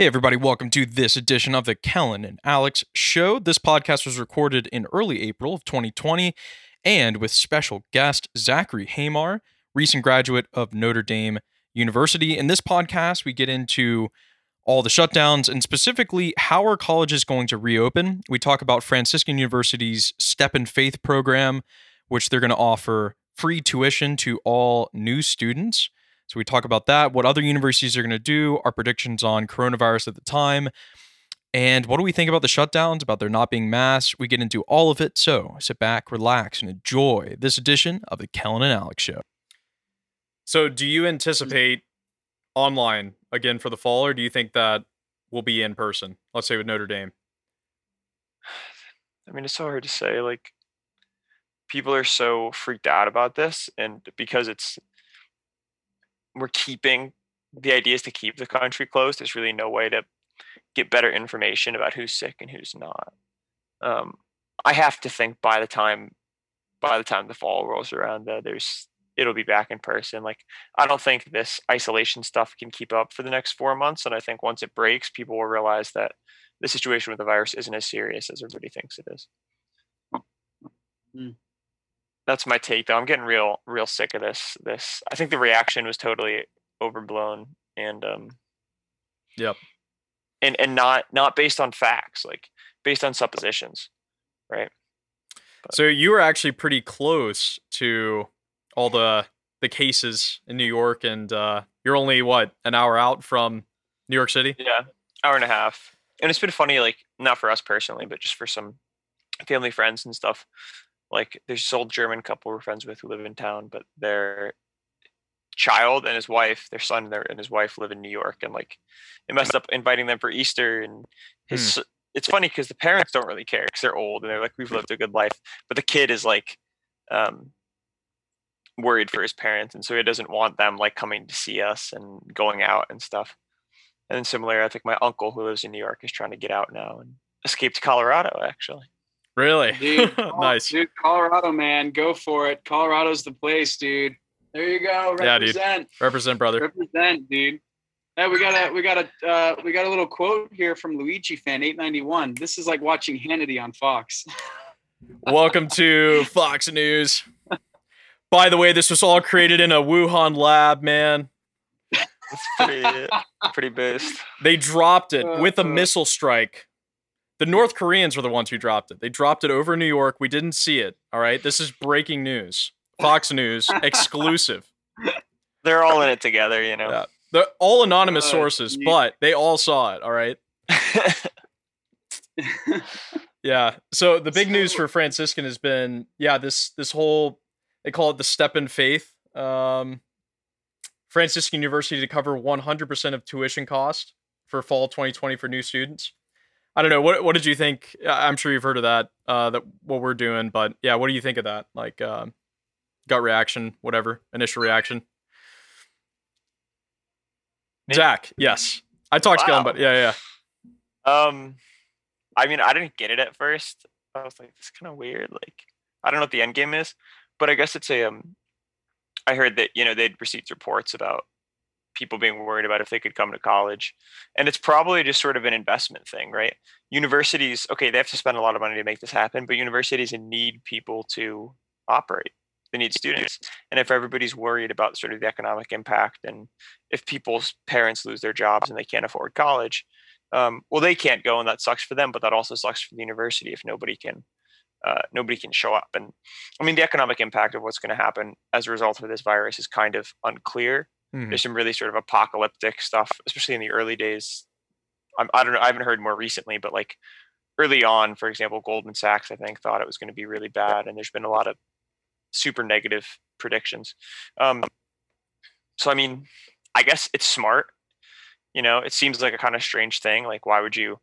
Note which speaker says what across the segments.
Speaker 1: Hey, everybody, welcome to this edition of the Kellen and Alex Show. This podcast was recorded in early April of 2020 and with special guest Zachary Hamar, recent graduate of Notre Dame University. In this podcast, we get into all the shutdowns and specifically how are colleges going to reopen. We talk about Franciscan University's Step in Faith program, which they're going to offer free tuition to all new students. So we talk about that, what other universities are going to do, our predictions on coronavirus at the time, and what do we think about the shutdowns, about there not being masks. We get into all of it. So sit back, relax, and enjoy this edition of the Kellen and Alex Show. So, do you anticipate online again for the fall, or do you think that will be in person? Let's say with Notre Dame.
Speaker 2: I mean, it's so hard to say. Like, people are so freaked out about this, and because it's we're keeping the idea is to keep the country closed. There's really no way to get better information about who's sick and who's not. Um, I have to think by the time by the time the fall rolls around, there's it'll be back in person. Like I don't think this isolation stuff can keep up for the next four months, and I think once it breaks, people will realize that the situation with the virus isn't as serious as everybody thinks it is. Mm that's my take though. I'm getting real real sick of this this I think the reaction was totally overblown and um
Speaker 1: Yep.
Speaker 2: And and not not based on facts, like based on suppositions. Right?
Speaker 1: But. So you were actually pretty close to all the the cases in New York and uh you're only what, an hour out from New York City?
Speaker 2: Yeah. Hour and a half. And it's been funny, like not for us personally, but just for some family friends and stuff like there's this old German couple we're friends with who live in town, but their child and his wife, their son and his wife live in New York, and like it messed up inviting them for Easter. And his, hmm. it's funny because the parents don't really care because they're old and they're like, we've lived a good life, but the kid is like, um, worried for his parents, and so he doesn't want them like coming to see us and going out and stuff. And then similar, I think my uncle who lives in New York is trying to get out now and escape to Colorado actually.
Speaker 1: Really?
Speaker 3: Dude,
Speaker 1: nice.
Speaker 3: Dude, Colorado, man. Go for it. Colorado's the place, dude. There you go. Represent.
Speaker 1: Yeah, dude. Represent, brother.
Speaker 3: Represent, dude. Hey, we got a we got a uh, we got a little quote here from Luigi fan 891. This is like watching Hannity on Fox.
Speaker 1: Welcome to Fox News. By the way, this was all created in a Wuhan lab, man.
Speaker 2: It's pretty pretty based.
Speaker 1: They dropped it with a uh, missile strike the North Koreans were the ones who dropped it. They dropped it over New York. We didn't see it. All right. This is breaking news. Fox News exclusive.
Speaker 2: They're all in it together, you know. Yeah.
Speaker 1: They're all anonymous uh, sources, but they all saw it. All right. yeah. So the big news for Franciscan has been, yeah, this this whole they call it the step in faith. Um, Franciscan University to cover 100% of tuition cost for fall 2020 for new students. I don't know. What what did you think? I'm sure you've heard of that. Uh, that what we're doing, but yeah, what do you think of that? Like, um, gut reaction, whatever, initial reaction. Zach, yes, I talked wow. to him, but yeah,
Speaker 2: yeah. Um, I mean, I didn't get it at first. I was like, "It's kind of weird." Like, I don't know what the end game is, but I guess it's a um. I heard that you know they'd received reports about people being worried about if they could come to college. And it's probably just sort of an investment thing, right? Universities, okay, they have to spend a lot of money to make this happen, but universities need people to operate. They need students. And if everybody's worried about sort of the economic impact and if people's parents lose their jobs and they can't afford college, um, well, they can't go and that sucks for them, but that also sucks for the university if nobody can uh, nobody can show up. And I mean, the economic impact of what's going to happen as a result of this virus is kind of unclear. Mm-hmm. There's some really sort of apocalyptic stuff, especially in the early days. I'm, I don't know. I haven't heard more recently, but like early on, for example, Goldman Sachs, I think, thought it was going to be really bad, and there's been a lot of super negative predictions. Um, so I mean, I guess it's smart. You know, it seems like a kind of strange thing. Like, why would you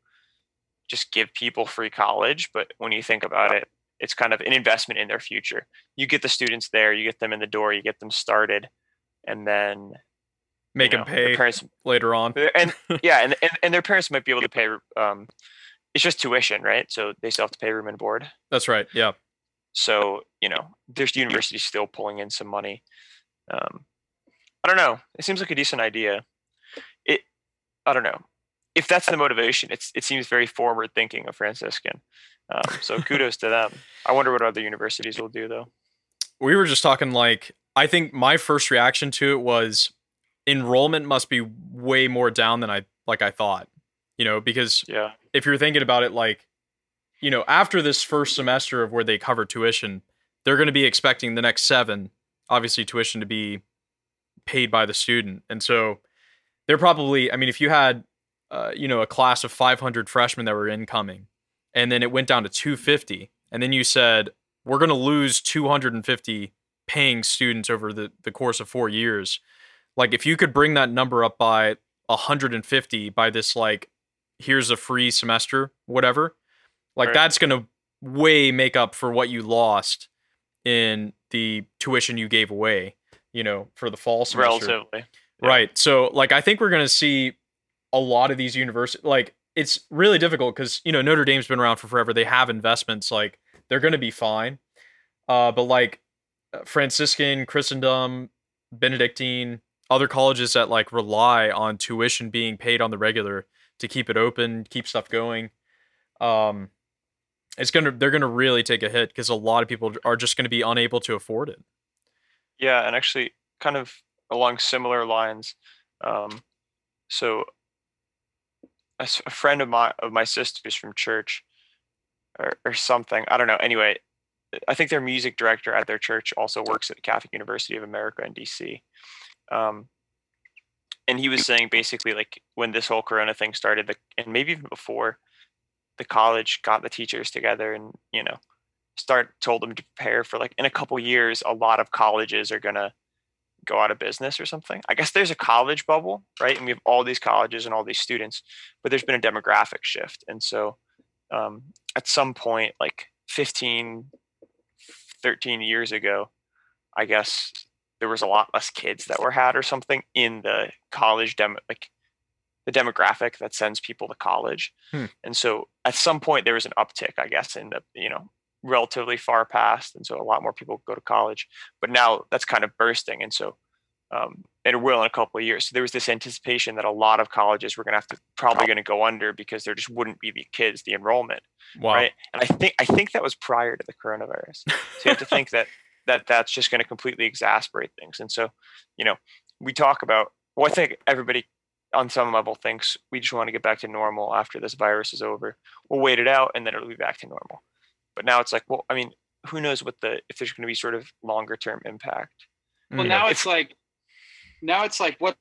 Speaker 2: just give people free college? But when you think about it, it's kind of an investment in their future. You get the students there, you get them in the door, you get them started and then
Speaker 1: make them pay parents, later on.
Speaker 2: and yeah, and, and, and their parents might be able to pay. Um, it's just tuition, right? So they still have to pay room and board.
Speaker 1: That's right. Yeah.
Speaker 2: So you know, there's universities still pulling in some money. Um, I don't know. It seems like a decent idea. It, I don't know. if that's the motivation, it's it seems very forward thinking of Franciscan. Um, so kudos to them. I wonder what other universities will do though.
Speaker 4: We were just talking like I think my first reaction to it was enrollment must be way more down than I like I thought. You know, because
Speaker 2: Yeah.
Speaker 4: if you're thinking about it like you know, after this first semester of where they cover tuition, they're going to be expecting the next 7 obviously tuition to be paid by the student. And so they're probably I mean if you had uh, you know, a class of 500 freshmen that were incoming and then it went down to 250 and then you said we're going to lose 250 paying students over the, the course of four years like if you could bring that number up by 150 by this like here's a free semester whatever like
Speaker 2: Right.
Speaker 4: that's going to way make up for what you lost in the tuition you gave away you know for the fall semester
Speaker 2: Relatively. Yeah.
Speaker 4: Right. So like I think we're going to see a lot of these universities like it's really difficult cuz you know Notre Dame's been around for forever. They have investments like they're going to be fine. Uh but like uh, Franciscan, Christendom, Benedictine, other colleges that like rely on tuition being paid on the regular to keep it open, keep stuff going. Um it's to they're to really take a hit cuz a lot of people are just to be unable to afford it.
Speaker 2: Yeah, and actually, kind of along similar lines. Um, so, a friend of my of my sister's from church, or, or something. I don't know. Anyway, I think their music director at their church also works at the Catholic University of America in DC. Um, and he was saying basically like when this whole Corona thing started, the, and maybe even before, the college got the teachers together and you know start told them to prepare for like in a couple years a lot of colleges are going to go out of business or something. I guess there's a college bubble right? And we have all these colleges and all these students but there's been a demographic shift. And so um, at some point like 15 13 years ago i guess there was a lot less kids that were had or something in the college demo like the demographic that sends people to college.
Speaker 4: Hmm.
Speaker 2: and so at some point there was an uptick i guess in the you know relatively far past and so a lot more people go to college. But now that's kind of bursting and so um, it will in a couple of years. So there was this anticipation that a lot of colleges were going to have to probably going to go under because there just wouldn't be the kids the enrollment
Speaker 4: Wow.
Speaker 2: right? And i think i think that was prior to the coronavirus. So you have to think that that that's just going to completely exasperate things and so you know we talk about well i think everybody on some level thinks we just want to get back to normal after this virus is over we'll wait it out and then it'll be back to normal but now it's like well i mean who knows what the if there's going to be sort of longer term impact
Speaker 3: Well,
Speaker 4: Mm.
Speaker 3: now it's like, now it's like what's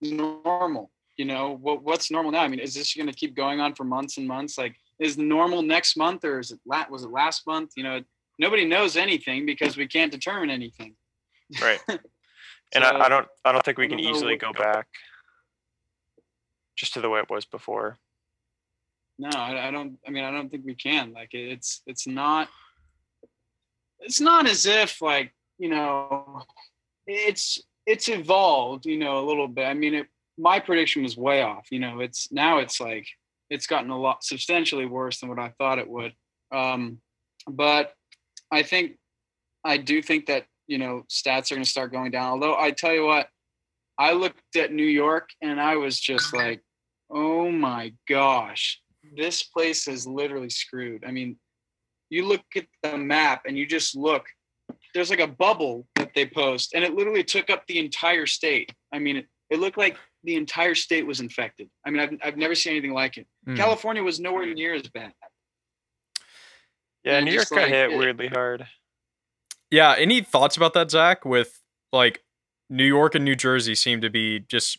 Speaker 3: normal? You know, what what's normal now? I mean, is this going to keep going on for months and months? Like, is normal next month or is it la- was it last month? You know, nobody knows anything because we can't determine anything.
Speaker 2: right and I, I don't i don't think we can easily go back just to the way it was before
Speaker 3: No, I, I don't. I mean, I don't think we can. Like, it's it's not. It's not as if like you know, it's it's evolved. You know, a little bit. I mean, it, my prediction was way off. You know, it's now it's like it's gotten a lot substantially worse than what I thought it would. Um, but I think I do think that you know stats are going to start going down. Although I tell you what, I looked at New York and I was just like, oh my gosh, this place is literally screwed. I mean, you look at the map and you just look. There's like a bubble that they post, and it literally took up the entire state. I mean, it, it looked like the entire state was infected. I mean, I've, I've never seen anything like it.
Speaker 4: Mm.
Speaker 3: California was nowhere near as bad.
Speaker 2: Yeah new york
Speaker 3: just,
Speaker 2: got
Speaker 3: like,
Speaker 2: hit weirdly hard
Speaker 4: Yeah, any thoughts about that, Zach? With like New York and New Jersey seem to be just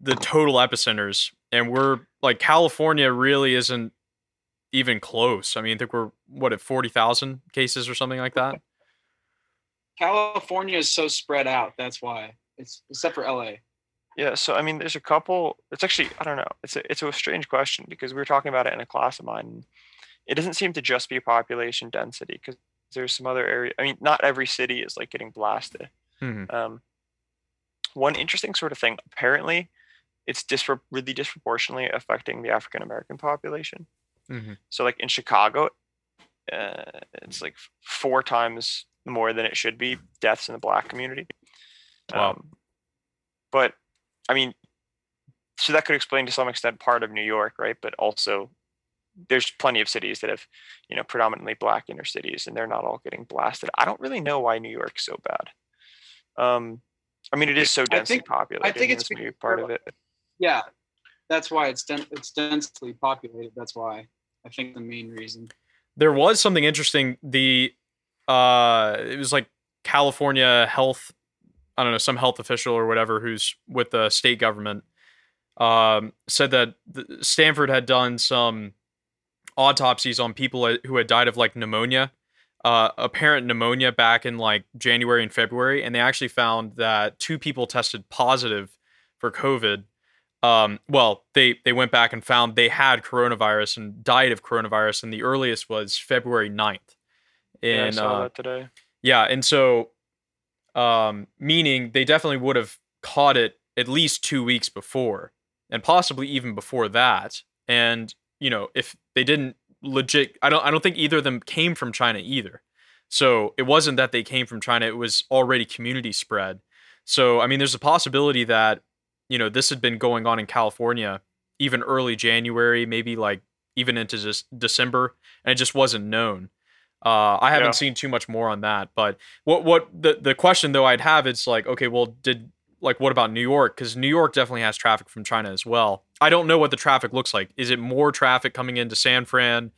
Speaker 4: the total epicenters, and we're like California really isn't even close. I mean, I think we're what at forty thousand cases or something like that.
Speaker 3: California is so spread out. That's why. It's except for LA.
Speaker 2: Yeah, so I mean, there's a couple. It's actually I don't know. It's a it's a strange question because we were talking about it in a class of mine. It doesn't seem to just be population density because there's some other area. I mean, not every city is like getting blasted.
Speaker 4: Mhm.
Speaker 2: Um, one interesting sort of thing. Apparently, it's dispro- really disproportionately affecting the African American population.
Speaker 4: Mhm.
Speaker 2: So, like in Chicago, uh, it's like four times more than it should be deaths in the black community.
Speaker 4: Wow.
Speaker 2: Um, but I mean, so that could explain to some extent part of New York, right? But also, there's plenty of cities that have, you know, predominantly black inner cities, and they're not all getting blasted. I don't really know why New York's so bad. Um, I mean, it is so densely
Speaker 3: think-
Speaker 2: populated.
Speaker 3: I think it's
Speaker 2: maybe part of it.
Speaker 3: Yeah, that's why it's den- it's densely populated. That's why I think the main reason.
Speaker 4: there was something interesting. The uh, it was like California health, I don't know, some health official or whatever who's with the state government, um, said that the, Stanford had done some autopsies on people who had died of like pneumonia, uh, apparent pneumonia back in like January and February, and they actually found that two people tested positive for COVID. Um, well, they they went back and found they had coronavirus and died of coronavirus, and the earliest was February 9th.
Speaker 2: yeah, I
Speaker 4: And
Speaker 2: saw
Speaker 4: uh,
Speaker 2: that today.
Speaker 4: yeah, and so, um, meaning they definitely would have caught it at least two weeks before, and possibly even before that. And you know, if they didn't legit, I don't, I don't think either of them came from China either. So it wasn't that they came from China; it was already community spread. So I mean, there's a possibility that you know this had been going on in California even early January, maybe like even into just December, and it just wasn't known. Uh, I haven't
Speaker 2: Yeah.
Speaker 4: seen too much more on that, but what what the the question though I'd have is like, okay, well, did like what about New York? Because New York definitely has traffic from China as well. I don't know what the traffic looks like. Is it more traffic coming into San Fran,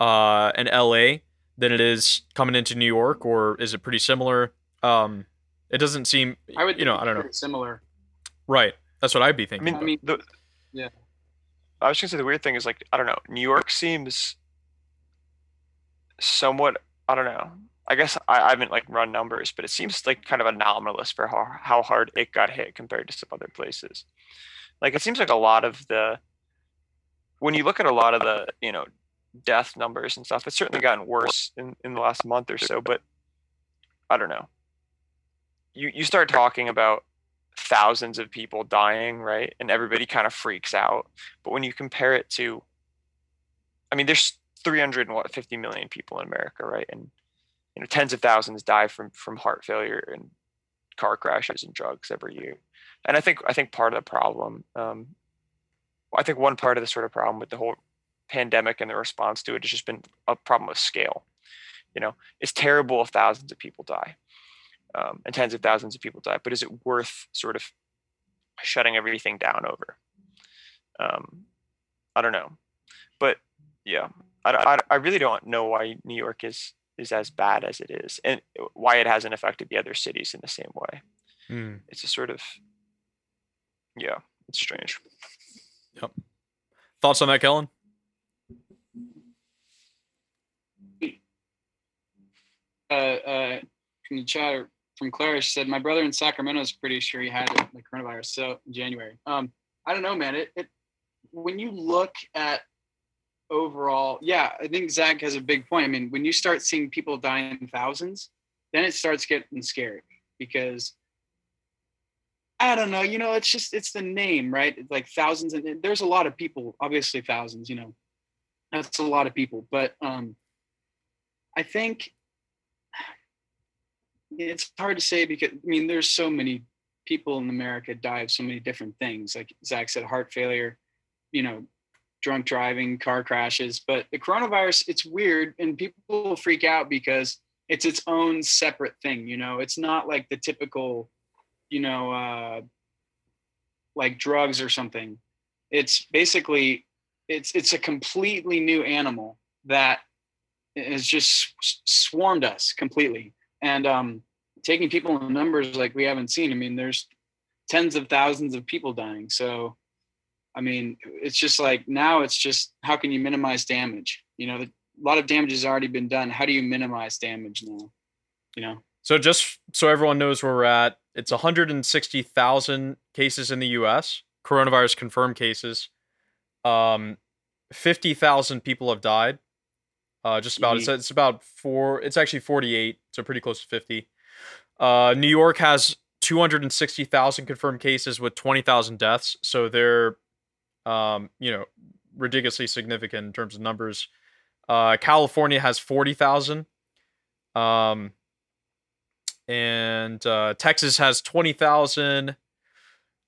Speaker 4: uh, and L.A. than it is coming into New York, or is it pretty similar? Um, it doesn't seem.
Speaker 3: I would,
Speaker 4: you know, I don't know.
Speaker 3: Similar.
Speaker 4: Right. That's what I'd be
Speaker 2: I
Speaker 4: thinking.
Speaker 2: mean,
Speaker 3: I mean,
Speaker 2: the,
Speaker 3: yeah.
Speaker 2: I was gonna say the weird thing is like I don't know. New York seems somewhat. I don't know. I guess I, I haven't like run numbers, but it seems like kind of anomalous for how how hard it got hit compared to some other places. Like it seems like a lot of the when you look at a lot of the you know death numbers and stuff, it's certainly gotten worse in in the last month or so. But I don't know. You you start talking about thousands of people dying, right? And everybody kind of freaks out. But when you compare it to, I mean, there's 300 and what 50 million people in America, right? And you know, tens of thousands die from from heart failure and car crashes and drugs every year. And I think I think part of the problem, um, I think one part of the sort of problem with the whole pandemic and the response to it has just been a problem of scale. You know, it's terrible if thousands of people die um, and tens of thousands of people die, but is it worth sort of shutting everything down over? Um, I don't know, but yeah, I, I, I really don't know why New York is is as bad as it is, and why it hasn't affected the other cities in the same way.
Speaker 4: Hmm.
Speaker 2: It's a sort of yeah, it's strange. Yep.
Speaker 4: Thoughts on that, Kellen?
Speaker 3: uh, uh, from the chat or from Clara, she said, "My brother in Sacramento is pretty sure he had it, the coronavirus." So in January. Um, I don't know, man. It, it when you look at overall, yeah, I think Zach has a big point. I mean, when you start seeing people dying in thousands, then it starts getting scary because I don't know. You know, it's just it's the name, right? Like thousands, and there's a lot of people. Obviously, thousands. You know, that's a lot of people. But um, I think it's hard to say because I mean, there's so many people in America die of so many different things. Like Zach said, heart failure, you know, drunk driving, car crashes. But the coronavirus, it's weird, and people freak out because it's its own separate thing. You know, it's not like the typical, you know, uh, like drugs or something. It's basically it's it's a completely new animal that has just swarmed us completely and um, taking people in numbers like we haven't seen. I mean, there's tens of thousands of people dying. So, I mean, it's just like now it's just how can you minimize damage? You know, the, a lot of damage has already been done. How do you minimize damage now? You know,
Speaker 4: So just so everyone knows where we're at, it's 160,000 cases in the U.S. coronavirus confirmed cases. Um, 50,000 people have died. Uh, just about it's, it's about four. It's actually 48, so pretty close to 50. Uh, New York has 260,000 confirmed cases with 20,000 deaths. So they're, um, you know, ridiculously significant in terms of numbers. Uh, California has 40,000. Um, and uh, Texas has 20,000.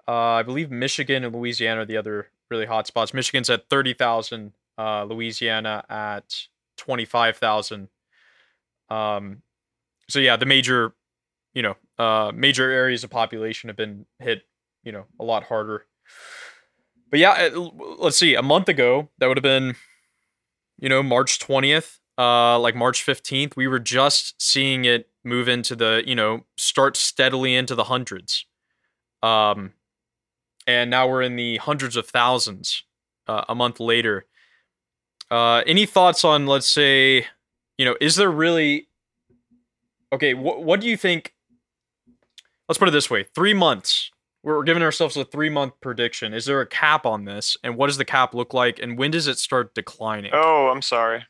Speaker 4: Uh, I believe Michigan and Louisiana are the other really hot spots. Michigan's at 30,000, uh, Louisiana at 25,000. Um, so yeah, the major, you know, uh, major areas of population have been hit, you know, a lot harder. But yeah, it- let's see. A month ago, that would have been, you know, March 20th, uh, like March 15th. We were just seeing it move into the, you know, start steadily into the hundreds. Um, and now we're in the hundreds of thousands uh, a month later. Uh, any thoughts on, let's say, you know, is there really okay? What what do you think? Let's put it this way: three months. We're giving ourselves a three month prediction. Is there a cap on this? And what does the cap look like? And when does it start declining?
Speaker 2: Oh, I'm sorry.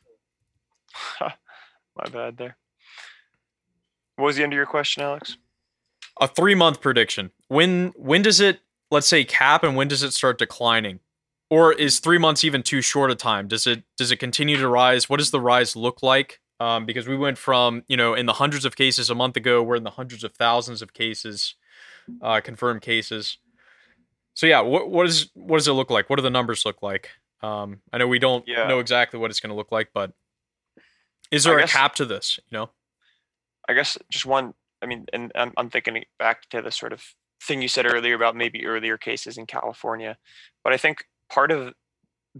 Speaker 2: My bad there. What was the end of your question, Alex?
Speaker 4: A three month prediction. When when does it let's say cap and when does it start declining? Or is three months even too short a time? Does it does it continue to rise? What does the rise look like? Um, because we went from you know in the hundreds of cases a month ago, we're in the hundreds of thousands of cases, uh, confirmed cases. So yeah, what what is what does it look like? What do the numbers look like? Um, I know we don't
Speaker 2: Yeah.
Speaker 4: know exactly what it's going to look like, but is there a
Speaker 2: guess-
Speaker 4: cap to this? You know,
Speaker 2: I guess just one. I mean, and I'm, I'm thinking back to the sort of thing you said earlier about maybe earlier cases in California, but I think part of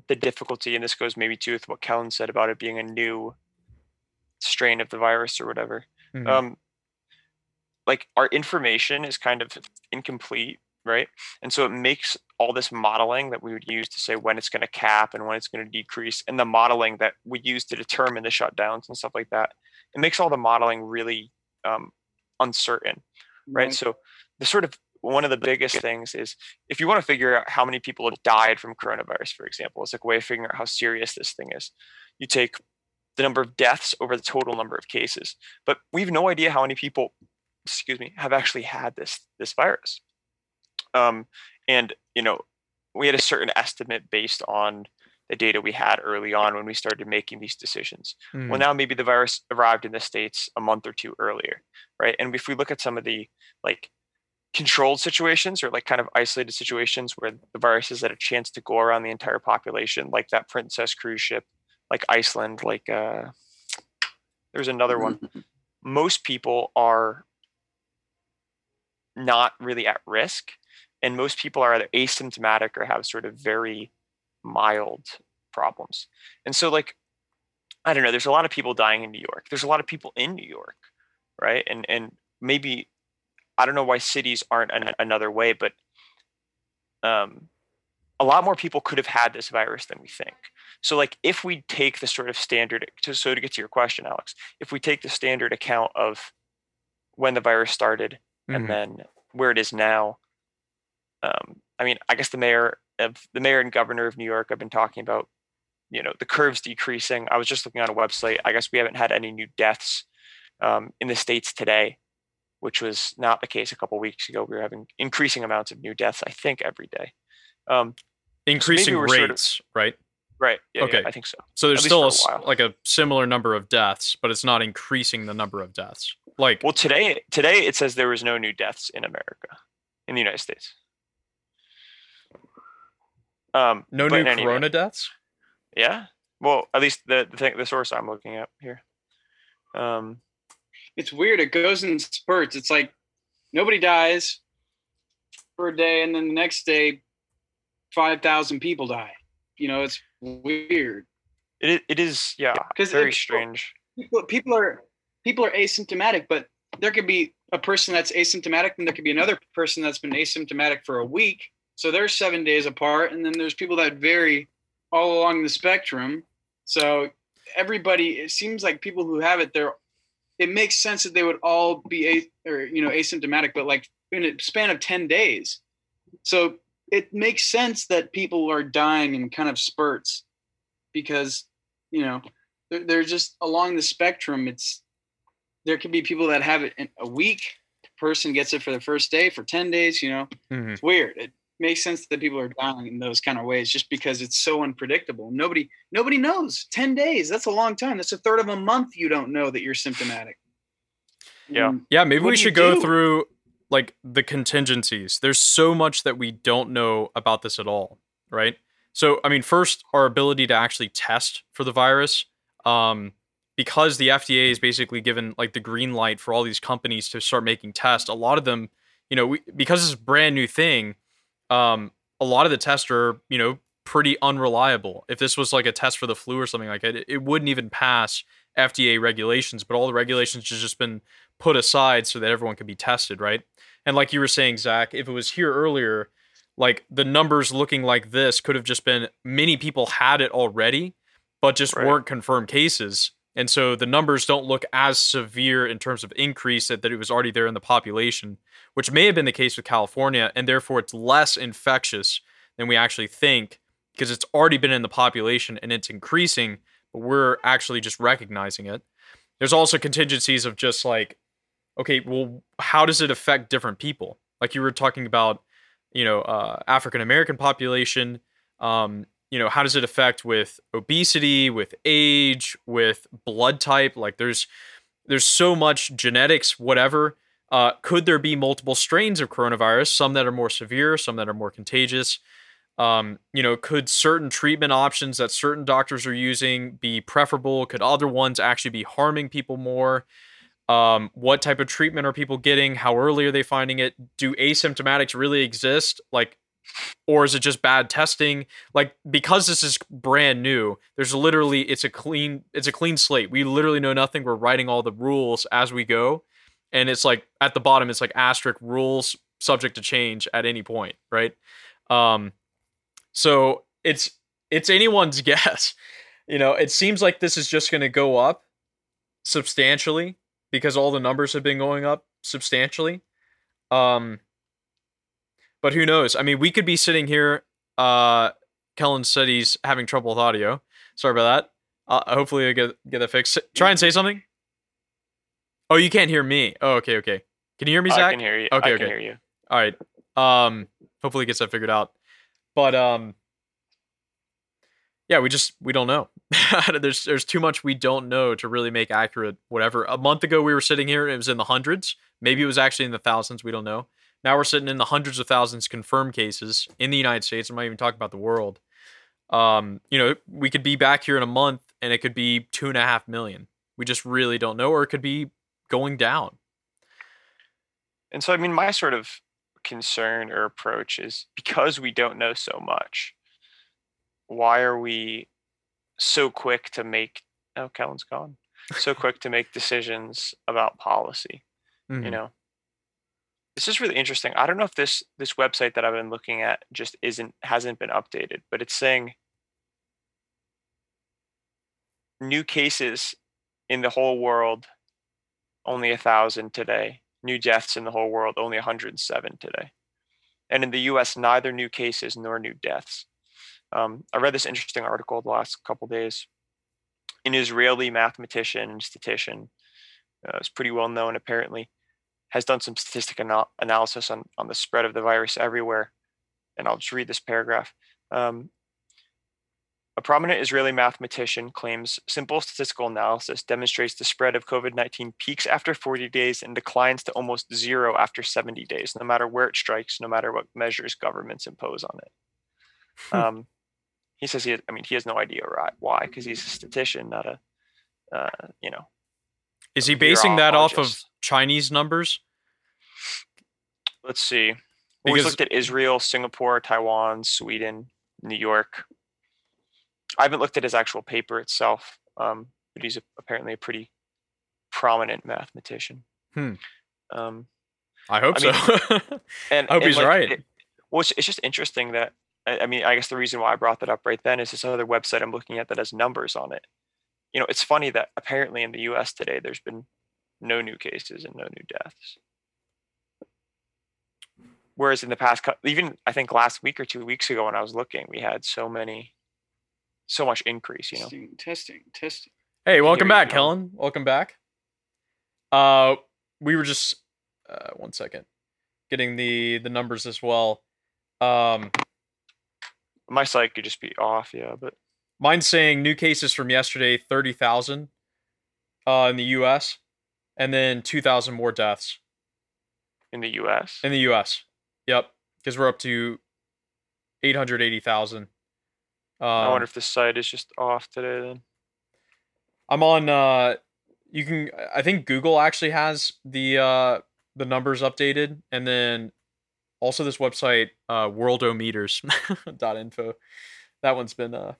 Speaker 2: the difficulty, and this goes maybe too with what Kellen said about it being a new strain of the virus or whatever.
Speaker 4: Mhm.
Speaker 2: Um, like our information is kind of incomplete, right? And so it makes all this modeling that we would use to say when it's going to cap and when it's going to decrease, and the modeling that we use to determine the shutdowns and stuff like that, it makes all the modeling really um, uncertain, right? So the sort of one of the biggest things is if you want to figure out how many people have died from coronavirus, for example, it's like a way of figuring out how serious this thing is. You take the number of deaths over the total number of cases, but we have no idea how many people, excuse me, have actually had this this virus. Um, and you know, we had a certain estimate based on the data we had early on when we started making these decisions.
Speaker 4: Mhm.
Speaker 2: Well, now maybe the virus arrived in the states a month or two earlier, right? And if we look at some of the like controlled situations or like kind of isolated situations where the virus has had a chance to go around the entire population, like that Princess cruise ship, like Iceland, like uh, there's another one. Most people are not really at risk, and most people are either asymptomatic or have sort of very mild problems. And so, like, I don't know. There's a lot of people dying in New York. There's a lot of people in New York, right? And and maybe I don't know why cities aren't an, another way, but um, a lot more people could have had this virus than we think. So, like, if we take the sort of standard, to, so to get to your question, Alex, if we take the standard account of when the virus started
Speaker 4: Mhm.
Speaker 2: and then where it is now, um, I mean, I guess the mayor of the mayor and governor of New York have been talking about, you know, the curves decreasing. I was just looking on a website. I guess we haven't had any new deaths um, in the states today, which was not the case a couple weeks ago. We were having increasing amounts of new deaths. I think every day. Um,
Speaker 4: increasing
Speaker 2: we're sort of-
Speaker 4: rates, right?
Speaker 2: right. Yeah, yeah,
Speaker 4: Okay.
Speaker 2: I think so.
Speaker 4: So there's still a,
Speaker 2: for a
Speaker 4: s-
Speaker 2: while.
Speaker 4: like a similar number of deaths, but it's not increasing the number of deaths. Like
Speaker 2: Well, today today it says there was no new deaths in America, in the United States. Um,
Speaker 4: no
Speaker 2: but
Speaker 4: new
Speaker 2: in any
Speaker 4: corona deaths.
Speaker 2: Yeah. Well, at least the the thing, the source I'm looking at here. Um,
Speaker 3: it's weird. It goes in spurts. It's like nobody dies for a day, and then the next day, five thousand people die. You know, it's weird
Speaker 2: it i- it is yeah,
Speaker 3: 'Cause
Speaker 2: very
Speaker 3: it's-
Speaker 2: strange.
Speaker 3: people. People are people are asymptomatic, but there could be a person that's asymptomatic, and there could be another person that's been asymptomatic for a week. So they're seven days apart, and then there's people that vary all along the spectrum. So everybody, it seems like people who have it, they're it makes sense that they would all be a, or you know asymptomatic, but like in a span of ten days. So it makes sense that people are dying in kind of spurts because you know they're, they're just along the spectrum. It's there could be people that have it in a week. Person gets it for the first day for ten days. You know,
Speaker 4: Mhm.
Speaker 3: it's weird. It makes sense that people are dying in those kind of ways just because it's so unpredictable. Nobody nobody knows. 10 days, that's a long time. That's a third of a month you don't know that you're symptomatic.
Speaker 2: Yeah.
Speaker 3: And
Speaker 4: Yeah, maybe we should go
Speaker 3: do?
Speaker 4: through like the contingencies. There's so much that we don't know about this at all, right? So, I mean, first, our ability to actually test for the virus, um, because the FDA is basically given like the green light for all these companies to start making tests. A lot of them, you know, we, because it's a brand new thing, um, a lot of the tests are, you know, pretty unreliable. If this was like a test for the flu or something like that, it, it wouldn't even pass FDA regulations. But all the regulations have just been put aside so that everyone could be tested, right? And like you were saying, Zach, if it was here earlier, like the numbers looking like this could have just been many people had it already, but just
Speaker 2: Right.
Speaker 4: weren't confirmed cases. And so the numbers don't look as severe in terms of increase that, that it was already there in the population, which may have been the case with California, and therefore it's less infectious than we actually think because it's already been in the population and it's increasing, but we're actually just recognizing it. There's also contingencies of just like, okay, well, how does it affect different people? Like you were talking about, you know, uh, African American population. Um, you know, how does it affect with obesity, with age, with blood type? Like there's there's so much genetics, whatever. Uh, could there be multiple strains of coronavirus? Some that are more severe, some that are more contagious. Um, you know, could certain treatment options that certain doctors are using be preferable? Could other ones actually be harming people more? Um, what type of treatment are people getting? How early are they finding it? Do asymptomatics really exist? Like, or is it just bad testing? Like, because this is brand new, there's literally it's a clean it's a clean slate. We literally know nothing. We're writing all the rules as we go, and it's like at the bottom it's like asterisk rules subject to change at any point, right? Um, so it's it's anyone's guess. You know, it seems like this is just going to go up substantially because all the numbers have been going up substantially. Um, but who knows? I mean, we could be sitting here. Uh, Kellen said he's having trouble with audio. Sorry about that. Uh, hopefully, I get get that fixed. Try and say something. Oh, you can't hear me. Oh, okay, okay. Can you hear me, Zach?
Speaker 2: I can hear you.
Speaker 4: Okay,
Speaker 2: I
Speaker 4: okay.
Speaker 2: can hear you.
Speaker 4: All right. Um, hopefully, it gets that figured out. But um, yeah, we just we don't know. there's there's too much we don't know to really make accurate whatever. A month ago, we were sitting here. It was in the hundreds. Maybe it was actually in the thousands. We don't know. Now we're sitting in the hundreds of thousands confirmed cases in the United States. I'm not even talking about the world. Um, you know, we could be back here in a month, and it could be two and a half million. We just really don't know, or it could be going down.
Speaker 2: And so, I mean, my sort of concern or approach is because we don't know so much, why are we so quick to make, oh, Kellen's gone, so quick to make decisions about policy?
Speaker 4: Mhm.
Speaker 2: You know, this is really interesting. I don't know if this this website that I've been looking at just isn't hasn't been updated, but it's saying new cases in the whole world only a thousand today. New deaths in the whole world only 107 today. And in the U.S., neither new cases nor new deaths. Um, I read this interesting article the last couple days. An Israeli mathematician and statistician, uh, is pretty well known apparently, has done some statistic anal- analysis on, on the spread of the virus everywhere. And I'll just read this paragraph. Um, a prominent Israeli mathematician claims simple statistical analysis demonstrates the spread of COVID 19 peaks after 40 days and declines to almost zero after 70 days, no matter where it strikes, no matter what measures governments impose on it. Um, he says he, has, I mean, he has no idea ri- why, because he's a statistician, not a, uh, you know,
Speaker 4: Is he basing that off of. Chinese numbers?
Speaker 2: let's see. Well, we looked at Israel, Singapore, Taiwan, Sweden, New York. I haven't looked at his actual paper itself, um, but he's a, apparently a pretty prominent mathematician.
Speaker 4: Hmm.
Speaker 2: Um,
Speaker 4: I hope
Speaker 2: I mean,
Speaker 4: so.
Speaker 2: and
Speaker 4: I hope
Speaker 2: and,
Speaker 4: he's
Speaker 2: like,
Speaker 4: right.
Speaker 2: it- well, it's, it's just interesting that I, I mean, I guess the reason why I brought that up right then is this other website I'm looking at that has numbers on it. You know, it's funny that apparently in the U.S. today there's been no new cases and no new deaths. Whereas in the past, even I think last week or two weeks ago when I was looking, we had so many, so much increase. You know,
Speaker 3: Testing, testing, testing.
Speaker 4: Hey, welcome back,
Speaker 2: go.
Speaker 4: Kellen. Welcome back. Uh, we were just uh, one second getting the the numbers as well. Um,
Speaker 2: my site could just be off. Yeah, but
Speaker 4: mine's saying new cases from yesterday thirty thousand, uh, in the U.S. and then two thousand more deaths.
Speaker 2: in the U.S.
Speaker 4: in the U.S. Yep, because we're up to eight hundred eighty thousand. Um,
Speaker 2: I wonder if the site is just off today. Then
Speaker 4: I'm on. Uh, you can. I think Google actually has the uh, the numbers updated, and then also this website, uh, worldometers.info. That one's been uh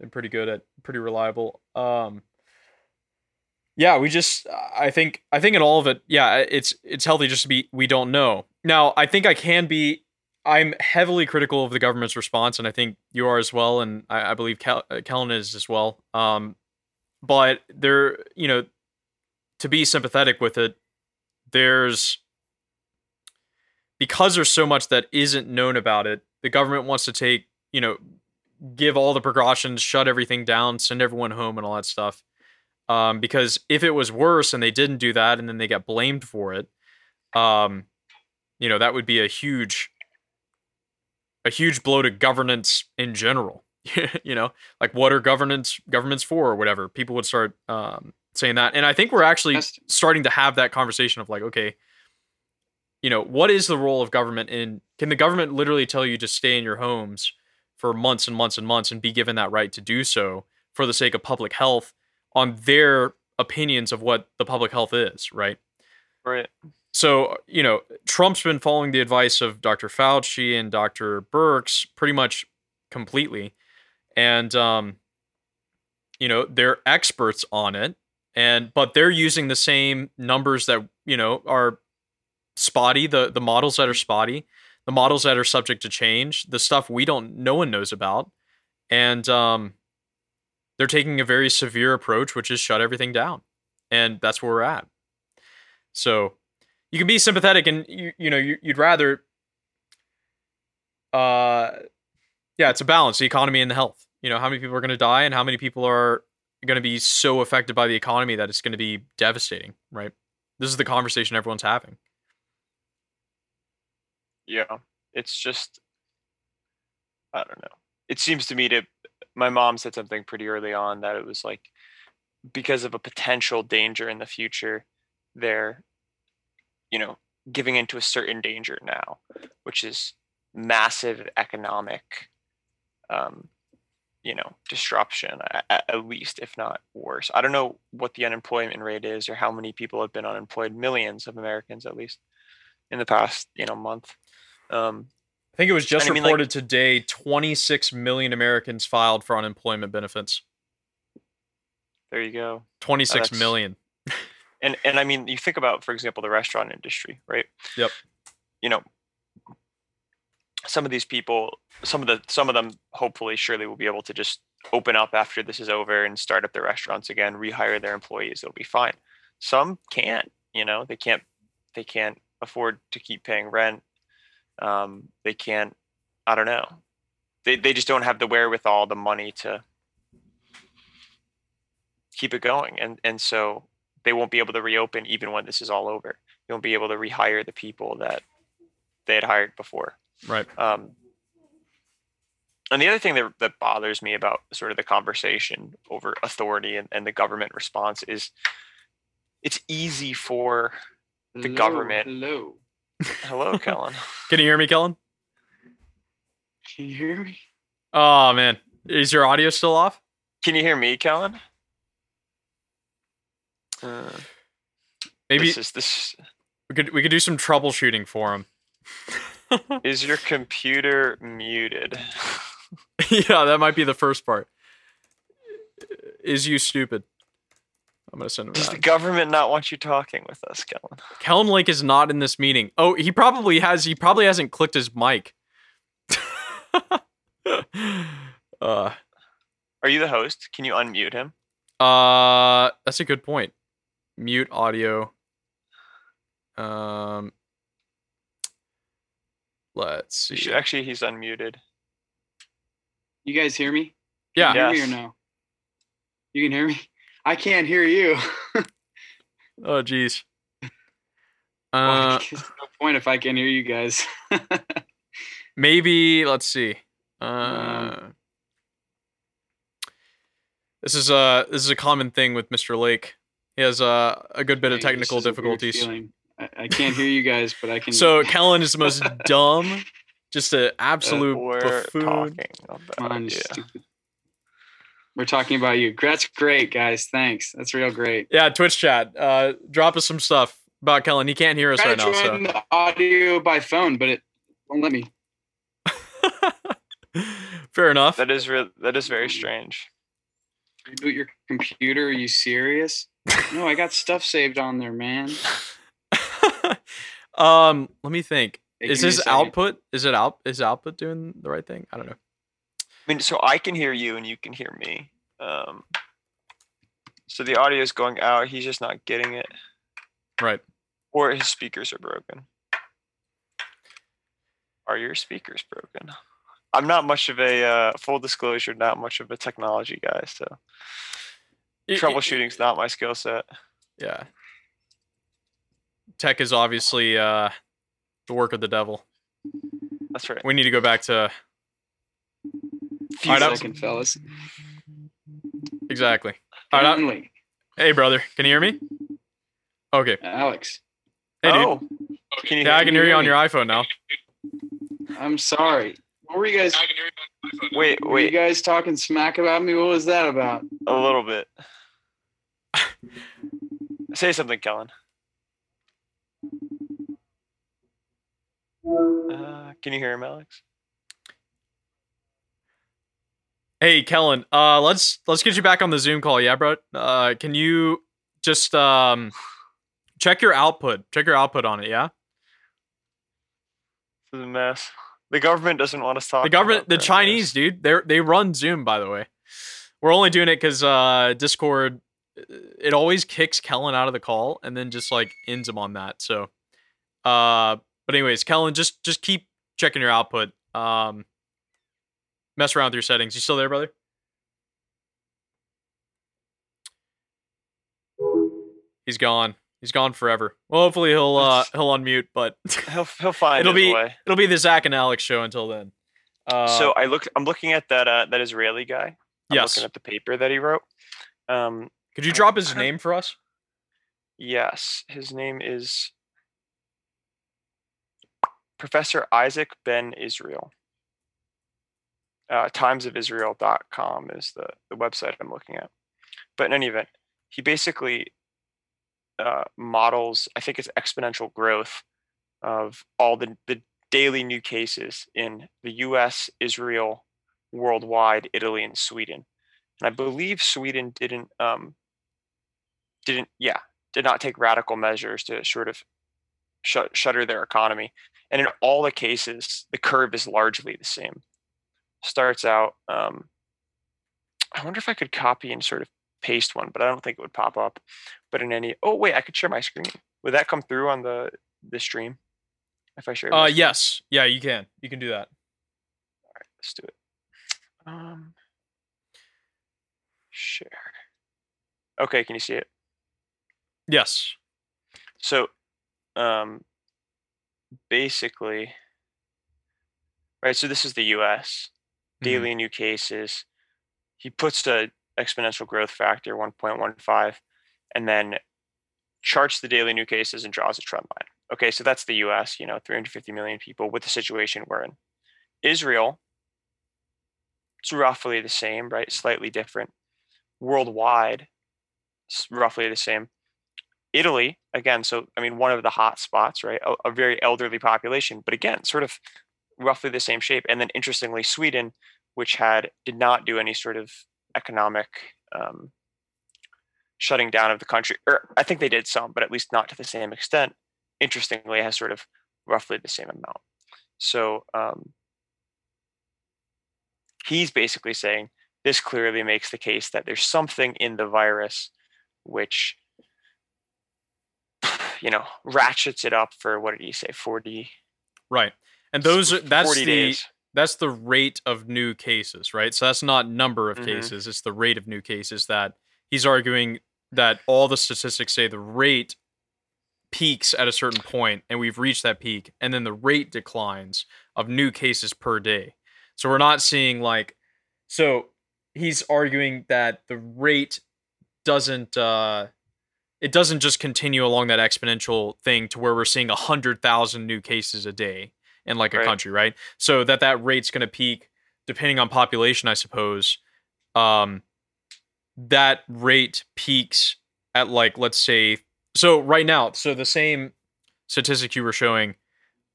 Speaker 4: been pretty good at pretty reliable. Um, yeah, we just. I think. I think in all of it, yeah, it's it's healthy just to be. We don't know. Now, I think I can be. I'm heavily critical of the government's response, and I think you are as well, and I, I believe Kel- uh, Kellen is as well. Um, but there, you know, to be sympathetic with it, there's because there's so much that isn't known about it. The government wants to take, you know, give all the precautions, shut everything down, send everyone home, and all that stuff. Um, because if it was worse and they didn't do that, and then they get blamed for it, um, you know, that would be a huge, a huge blow to governance in general. you know, like what are governance governments for or whatever. People would start um, saying that, and I think we're actually starting to have that conversation of like, okay, you know, what is the role of government in? Can the government literally tell you to stay in your homes for months and months and months and be given that right to do so for the sake of public health on their opinions of what the public health is, right?
Speaker 2: right.
Speaker 4: So, you know, Trump's been following the advice of Dr. Fauci and Dr. Birx pretty much completely. And um you know, they're experts on it and but they're using the same numbers that, you know, are spotty, the the models that are spotty, the models that are subject to change, the stuff we don't no one knows about. And um they're taking a very severe approach which is shut everything down. And that's where we're at. So, you can be sympathetic and you you know you, you'd rather uh yeah it's a balance the economy and the health you know how many people are going to die and how many people are going to be so affected by the economy that it's going to be devastating right this is the conversation everyone's having
Speaker 2: Yeah. It's just I don't know. It seems to me to my mom said something pretty early on that it was like because of a potential danger in the future, they're you know, giving into a certain danger now, which is massive economic um you know disruption a- a- at least if not worse. I don't know what the unemployment rate is or how many people have been unemployed millions of americans at least in the past you know month. Um
Speaker 4: i think it was just
Speaker 2: And I mean, like-
Speaker 4: reported today 26 million americans filed for unemployment benefits.
Speaker 2: There you go.
Speaker 4: 26
Speaker 2: that's-
Speaker 4: million
Speaker 2: and and I mean, you think about, for example, the restaurant industry, right?
Speaker 4: Yep.
Speaker 2: You know, some of these people, some of the some of them, hopefully, surely will be able to just open up after this is over and start up their restaurants again, rehire their employees. It'll be fine. Some can't. You know, they can't. They can't afford to keep paying rent. Um, they can't. I don't know. They they just don't have the wherewithal, the money to keep it going, and and so they won't be able to reopen even when this is all over. You won't be able to rehire the people that they had hired before.
Speaker 4: right
Speaker 2: Um, and the other thing that, that bothers me about sort of the conversation over authority and, and the government response is it's easy for The
Speaker 3: Hello,
Speaker 2: government.
Speaker 3: Hello.
Speaker 2: hello kellen
Speaker 4: can you hear me kellen
Speaker 3: Can you hear me?
Speaker 4: oh man is your audio still off
Speaker 2: can you hear me kellen uh,
Speaker 4: maybe
Speaker 2: this is this
Speaker 4: we could we could do some troubleshooting for him
Speaker 2: is your computer muted
Speaker 4: yeah, that might be the first part. Is you stupid? I'm gonna send him
Speaker 2: does the government not want you talking with us kellen
Speaker 4: Kellen Lake is not in this meeting. Oh, he probably has. He probably hasn't clicked his mic. uh,
Speaker 2: are you the host can you unmute him
Speaker 4: uh, that's a good point. Mute audio. Um, let's see.
Speaker 2: should, actually he's unmuted
Speaker 3: You guys hear me?
Speaker 4: Yeah.
Speaker 3: Can you hear me
Speaker 2: Yes.
Speaker 3: or no? You can hear me? I can't hear you.
Speaker 4: Oh,
Speaker 3: geez.
Speaker 4: Uh,
Speaker 3: there's no point if I can hear you guys.
Speaker 4: maybe let's see. Uh,
Speaker 3: Um,
Speaker 4: this is a this is a common thing with Mr. Lake. He has a a good bit of technical
Speaker 3: is a weird
Speaker 4: difficulties.
Speaker 3: I, I can't hear you guys, but I can.
Speaker 4: So Kellen is the most dumb, just an absolute
Speaker 2: we're
Speaker 4: buffoon.
Speaker 2: talking about
Speaker 3: on, you
Speaker 2: yeah.
Speaker 3: We're talking about you. That's great, guys. Thanks. That's real great.
Speaker 4: Yeah, Twitch chat. Uh, drop us some stuff about Kellen. He can't hear us
Speaker 3: Try
Speaker 4: right
Speaker 3: to
Speaker 4: now.
Speaker 3: join the audio by phone, but it won't let me.
Speaker 4: Fair enough.
Speaker 2: That is real. That is very strange.
Speaker 3: Reboot your computer. Are you serious? No, I got stuff saved on there, man.
Speaker 4: um, let me think.
Speaker 3: Hey,
Speaker 4: is
Speaker 3: give me a
Speaker 4: his
Speaker 3: second.
Speaker 4: output? Is it out? Is output doing the right thing? I don't know.
Speaker 2: I mean, so I can hear you and you can hear me. Um, so the audio is going out. He's just not getting it,
Speaker 4: Right.
Speaker 2: or his speakers are broken. Are your speakers broken? I'm not much of a uh, full disclosure, not much of a technology guy, so
Speaker 4: It- it-
Speaker 2: troubleshooting's not my skill set.
Speaker 4: Yeah. Tech is obviously uh, the work of the devil.
Speaker 2: That's right.
Speaker 4: We need to go back to
Speaker 2: Few
Speaker 4: Alright, I'm-
Speaker 3: Second, fellas.
Speaker 4: exactly. All right, I- hey, brother, can you hear me? Okay.
Speaker 3: Alex.
Speaker 4: Hey, dude.
Speaker 2: oh, can you
Speaker 4: Yeah, I can
Speaker 2: me?
Speaker 4: hear you on
Speaker 3: me?
Speaker 4: your iPhone now.
Speaker 3: I'm sorry. What were you guys?
Speaker 2: Wait,
Speaker 3: Were you guys talking smack about me? What was that about?
Speaker 2: a little bit. Say something, Kellen. Uh, can you hear him, Alex?
Speaker 4: Hey, Kellen. Uh, let's let's get you back on the Zoom call. Yeah, bro. Uh, can you just um check your output? Check your output on it. Yeah.
Speaker 2: This is a mess. The government doesn't want us talking.
Speaker 4: The government, the. Chinese, dude, they they run Zoom. By the way, we're only doing it because uh, Discord, it always kicks Kellen out of the call and then just like ends him on that. So, uh, but anyways, Kellen, just just keep checking your output. Um, mess around with your settings. You still there, brother? He's gone. He's gone forever. Well, hopefully he'll uh he'll unmute, but
Speaker 2: He'll he'll find
Speaker 4: It'll be-
Speaker 2: way.
Speaker 4: it'll be the Zach and Alex show until then. Uh,
Speaker 2: so I look. I'm looking at that uh, that Israeli guy. I'm
Speaker 4: yes,
Speaker 2: looking at the paper that he wrote. Um,
Speaker 4: could you drop his name for us?
Speaker 2: yes, his name is Professor Isaac Ben Israel. Uh, timesofisrael.com is the, the website I'm looking at. But in any event, he basically uh, models, I think it's exponential growth of all the, the daily new cases in the US, Israel, worldwide, Italy, and Sweden. And I believe Sweden didn't um, didn't yeah did not take radical measures to sort of shut, shutter their economy. And in all the cases, the curve is largely the same. Starts out. Um, I wonder if I could copy and sort of paste one, but I don't think it would pop up. But in any, oh wait, I could share my screen. Would that come through on the the stream if I share?
Speaker 4: Uh, yes, yeah, you can. You can do that.
Speaker 2: All right, let's do it. Um, share. Okay, can you see it?
Speaker 4: Yes.
Speaker 2: So, um, basically, right. So this is the U.S. Daily new cases. He puts the exponential growth factor 1.15, and then charts the daily new cases and draws a trend line. Okay, so that's the U.S. You know, 350 million people with the situation we're in. Israel, it's roughly the same, right? Slightly different. Worldwide, it's roughly the same. Italy, again, so I mean, one of the hot spots, right? A, a very elderly population, but again, sort of roughly the same shape. And then interestingly, Sweden, which had did not do any sort of economic um, shutting down of the country, or I think they did some, but at least not to the same extent. Interestingly, has sort of roughly the same amount. So um, he's basically saying this clearly makes the case that there's something in the virus which you know ratchets it up for what did he say 40
Speaker 4: Right. And those are that's
Speaker 2: 40
Speaker 4: the
Speaker 2: days
Speaker 4: that's the rate of new cases, right? So that's not number of
Speaker 2: Mhm.
Speaker 4: cases, it's the rate of new cases that he's arguing that all the statistics say the rate peaks at a certain point and we've reached that peak and then the rate declines of new cases per day. So we're not seeing like so he's arguing that the rate doesn't uh it doesn't just continue along that exponential thing to where we're seeing 100,000 new cases a day in like a
Speaker 2: Right.
Speaker 4: country, right? So that that rate's going to peak depending on population, I suppose. Um that rate peaks at like let's say so right now, so the same statistic you were showing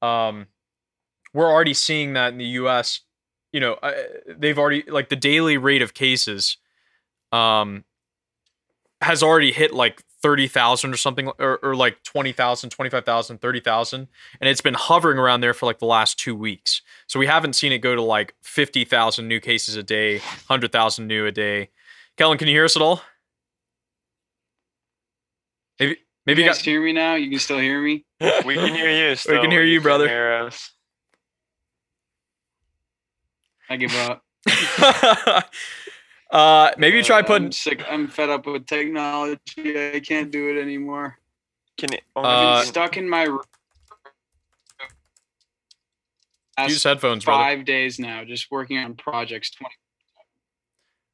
Speaker 4: um we're already seeing that in the US, you know, uh, they've already like the daily rate of cases um has already hit like 30,000 or something or, or like 20,000, 25,000, 30,000 and it's been hovering around there for like the last 2 weeks. So we haven't seen it go to like 50,000 new cases a day, 100,000 new a day. Kellen, can you hear us at all? Maybe maybe
Speaker 3: you
Speaker 4: you
Speaker 3: guys
Speaker 4: got
Speaker 3: hear me now? You can still hear me?
Speaker 2: We can hear you. Still.
Speaker 4: can hear you, brother.
Speaker 2: hear us.
Speaker 3: I give up.
Speaker 4: uh maybe try
Speaker 3: Uh,
Speaker 4: putting
Speaker 3: I'm sick. I'm fed up with technology. I can't do it anymore.
Speaker 2: Can it?
Speaker 4: Uh,
Speaker 3: I've been stuck in my room.
Speaker 4: use
Speaker 3: Last
Speaker 4: headphones, brother.
Speaker 3: five days now, just working on projects. Twenty.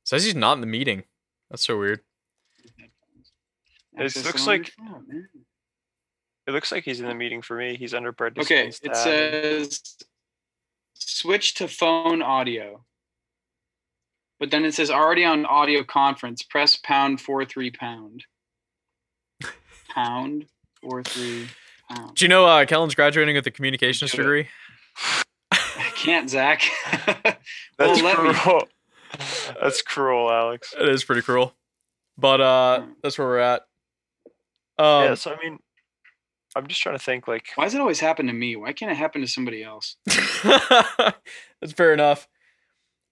Speaker 4: Says he's not in the meeting. That's so weird.
Speaker 2: It looks like-
Speaker 3: phone,
Speaker 2: it looks like he's in the meeting for me. He's under
Speaker 3: Okay, it
Speaker 2: tab.
Speaker 3: says switch to phone audio. But then it says already on audio conference, press pound four three pound. Pound four three pound.
Speaker 4: Do you know uh, Kellen's graduating with a communications degree?
Speaker 3: I can't, Zach.
Speaker 2: That's
Speaker 3: Well,
Speaker 2: cruel. That's cruel, Alex.
Speaker 4: It is pretty cruel, but uh, that's where we're at. Um,
Speaker 2: yeah. So I mean, I'm just trying to think. Like,
Speaker 3: Why does it always happen to me? Why can't it happen to somebody else?
Speaker 4: that's fair enough.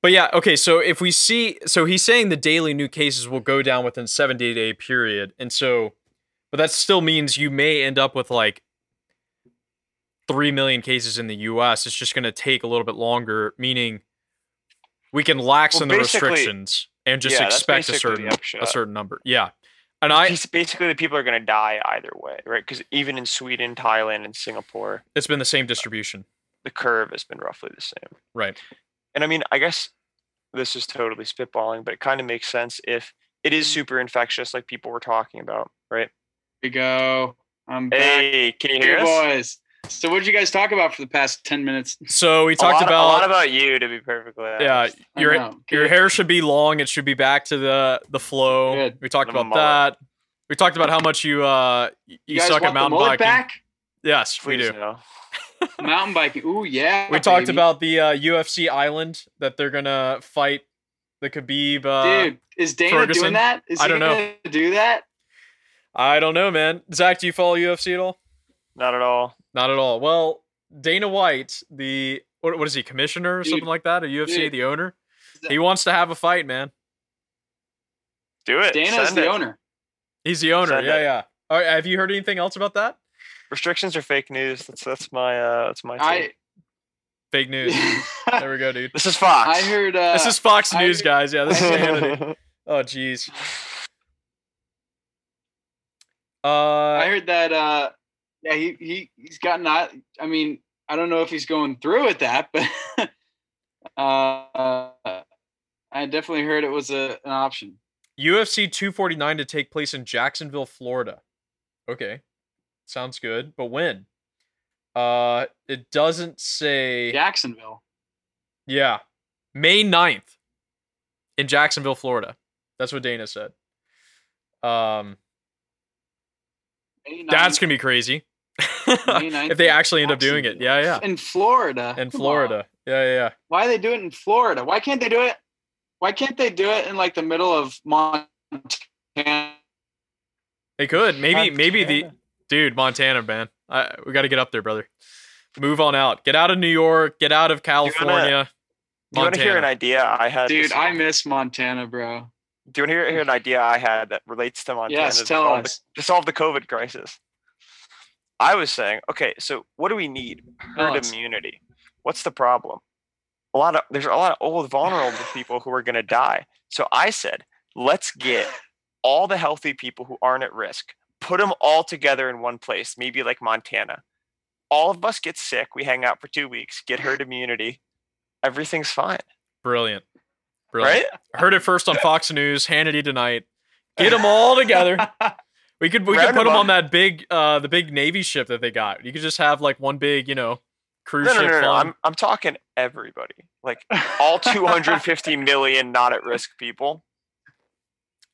Speaker 4: But yeah, okay. So if we see, so he's saying the daily new cases will go down within seven day day period, and so, but that still means you may end up with like three million cases in the U.S. It's just going to take a little bit longer, meaning we can lax
Speaker 2: Well,
Speaker 4: in the restrictions and just
Speaker 2: yeah,
Speaker 4: expect a certain a certain number. Yeah, and I
Speaker 2: Bas- basically, the people are going to die either way, right? Because even in Sweden, Thailand, and Singapore,
Speaker 4: it's been the same distribution,
Speaker 2: the curve has been roughly the same.
Speaker 4: right?
Speaker 2: And I mean, I guess this is totally spitballing, but it kind of makes sense if it is super infectious, like people were talking about, right?
Speaker 3: Here we go. I'm back.
Speaker 2: Hey, can you hear
Speaker 3: Hey,
Speaker 2: us?
Speaker 3: boys. So what did you guys talk about for the past 10 minutes?
Speaker 4: So we
Speaker 2: A
Speaker 4: talked
Speaker 2: lot,
Speaker 4: about
Speaker 2: a lot about you, to be perfectly honest.
Speaker 4: yeah, your your
Speaker 3: Good.
Speaker 4: hair should be long. It should be back to the the flow.
Speaker 3: Good.
Speaker 4: We talked
Speaker 2: The
Speaker 4: about
Speaker 2: mullet.
Speaker 4: that. We talked about how much you uh you,
Speaker 3: You guys
Speaker 4: suck
Speaker 3: want
Speaker 4: at mountain
Speaker 3: the
Speaker 4: biking.
Speaker 3: back?
Speaker 4: Yes, we do.
Speaker 2: no.
Speaker 3: Mountain biking. Ooh, yeah.
Speaker 4: We talked
Speaker 3: baby.
Speaker 4: about the uh, UFC island that they're gonna fight the Khabib. Uh,
Speaker 3: Dude, is Dana
Speaker 4: Ferguson?
Speaker 3: doing that? Is
Speaker 4: I
Speaker 3: he
Speaker 4: don't know.
Speaker 3: gonna do that?
Speaker 4: I don't know, man. Zach, do you follow UFC at all?
Speaker 2: Not at all.
Speaker 4: Not at all. Well, Dana White, the what, what is he, commissioner or
Speaker 3: Dude,
Speaker 4: something like that? A UFC,
Speaker 3: dude.
Speaker 4: the owner. He wants to have a fight, man.
Speaker 2: Do it.
Speaker 3: Dana's
Speaker 2: Send
Speaker 3: the
Speaker 2: it.
Speaker 3: owner.
Speaker 4: He's the owner.
Speaker 2: Send
Speaker 4: yeah,
Speaker 2: it.
Speaker 4: yeah. All right, have you heard anything else about that?
Speaker 2: Restrictions are fake news. That's that's my uh that's my
Speaker 3: I.
Speaker 4: Fake news. there we go, dude.
Speaker 2: This is Fox.
Speaker 3: I heard uh
Speaker 4: This is Fox
Speaker 3: I
Speaker 4: News,
Speaker 3: heard-
Speaker 4: guys. Yeah, this is Hannity. Oh, jeez. Uh, I
Speaker 3: heard that uh yeah, he he he's gotten I I mean, I don't know if he's going through with that, but uh I definitely heard it was a, an option.
Speaker 4: UFC 249 to take place in Jacksonville, Florida. Okay, sounds good. But when? Uh, it doesn't say.
Speaker 3: Jacksonville.
Speaker 4: Yeah, May 9th in Jacksonville, Florida. That's what Dana said. Um,
Speaker 3: May
Speaker 4: that's gonna be crazy.
Speaker 3: May 9th
Speaker 4: if they actually end up doing it, yeah, yeah.
Speaker 3: in Florida.
Speaker 4: In Florida,
Speaker 3: on.
Speaker 4: yeah, yeah, yeah.
Speaker 3: Why they do it in Florida? Why can't they do it? Why can't they do it in like the middle of Montana?
Speaker 4: They could maybe, maybe the
Speaker 2: Montana.
Speaker 4: Dude Montana, man. I, we got to get up there, brother. Move on out. Get out of New York. Get out of California.
Speaker 2: Do you want to hear an idea I had?
Speaker 3: Dude, I miss Montana, bro.
Speaker 2: Do you want to hear, hear an idea I had that relates to Montana?
Speaker 3: Yes,
Speaker 2: to
Speaker 3: tell
Speaker 2: solve
Speaker 3: us.
Speaker 2: The, to solve the COVID crisis. I was saying, okay, so what do we need? Herd
Speaker 3: us.
Speaker 2: immunity. What's the problem? A lot of there's a lot of old, vulnerable people who are going to die. So I said, let's get all the healthy people who aren't at risk, put them all together in one place, maybe like Montana. All of us get sick. We hang out for two weeks, get herd immunity. Everything's fine,
Speaker 4: Brilliant. Brilliant.
Speaker 2: right?
Speaker 4: Heard it first on Fox News. Hannity tonight. Get them all together. We could we could put them on that big uh the big navy ship that they got. You could just have like one big you know cruise
Speaker 2: No, no,
Speaker 4: ship.
Speaker 2: no, no.
Speaker 4: fun.
Speaker 2: I'm I'm talking everybody. Like all 250 million not at risk people.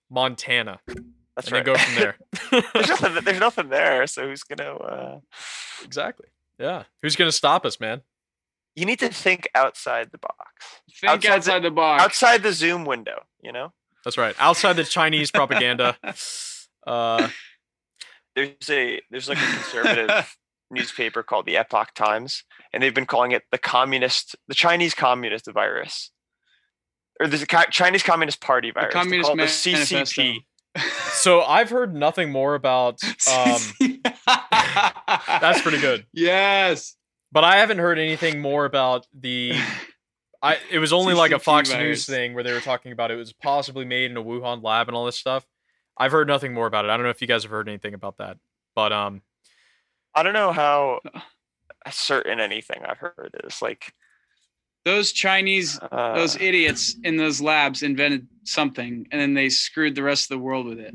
Speaker 4: Montana,
Speaker 2: That's
Speaker 4: and
Speaker 2: right.
Speaker 4: then go from there.
Speaker 2: there's nothing. There's nothing there. So who's gonna? Uh...
Speaker 4: exactly. Yeah. Who's gonna stop us, man?
Speaker 2: You need to think outside the box,
Speaker 3: Think
Speaker 2: Outside
Speaker 3: outside,
Speaker 2: the-
Speaker 3: the, box.
Speaker 2: outside the Zoom window. You know,
Speaker 4: That's right. Outside the Chinese propaganda. Uh,
Speaker 2: there's a there's like a conservative newspaper called the Epoch Times, and they've been calling it the communist, the Chinese communist virus, or there's a Chinese Communist Party virus. They
Speaker 3: Communist
Speaker 2: call it the
Speaker 3: Manifesto.
Speaker 2: CCP.
Speaker 4: so I've heard nothing more about. Um, that's pretty good.
Speaker 3: Yes.
Speaker 4: But I haven't heard anything more about the. I it was only like a Fox
Speaker 3: virus.
Speaker 4: News thing where they were talking about it was possibly made in a Wuhan lab and all this stuff. I've heard nothing more about it. I don't know if you guys have heard anything about that, but um,
Speaker 2: I don't know how certain anything I've heard is like.
Speaker 3: Those Chinese,
Speaker 2: Uh,
Speaker 3: those idiots in those labs invented something, and then they screwed the rest of the world with it.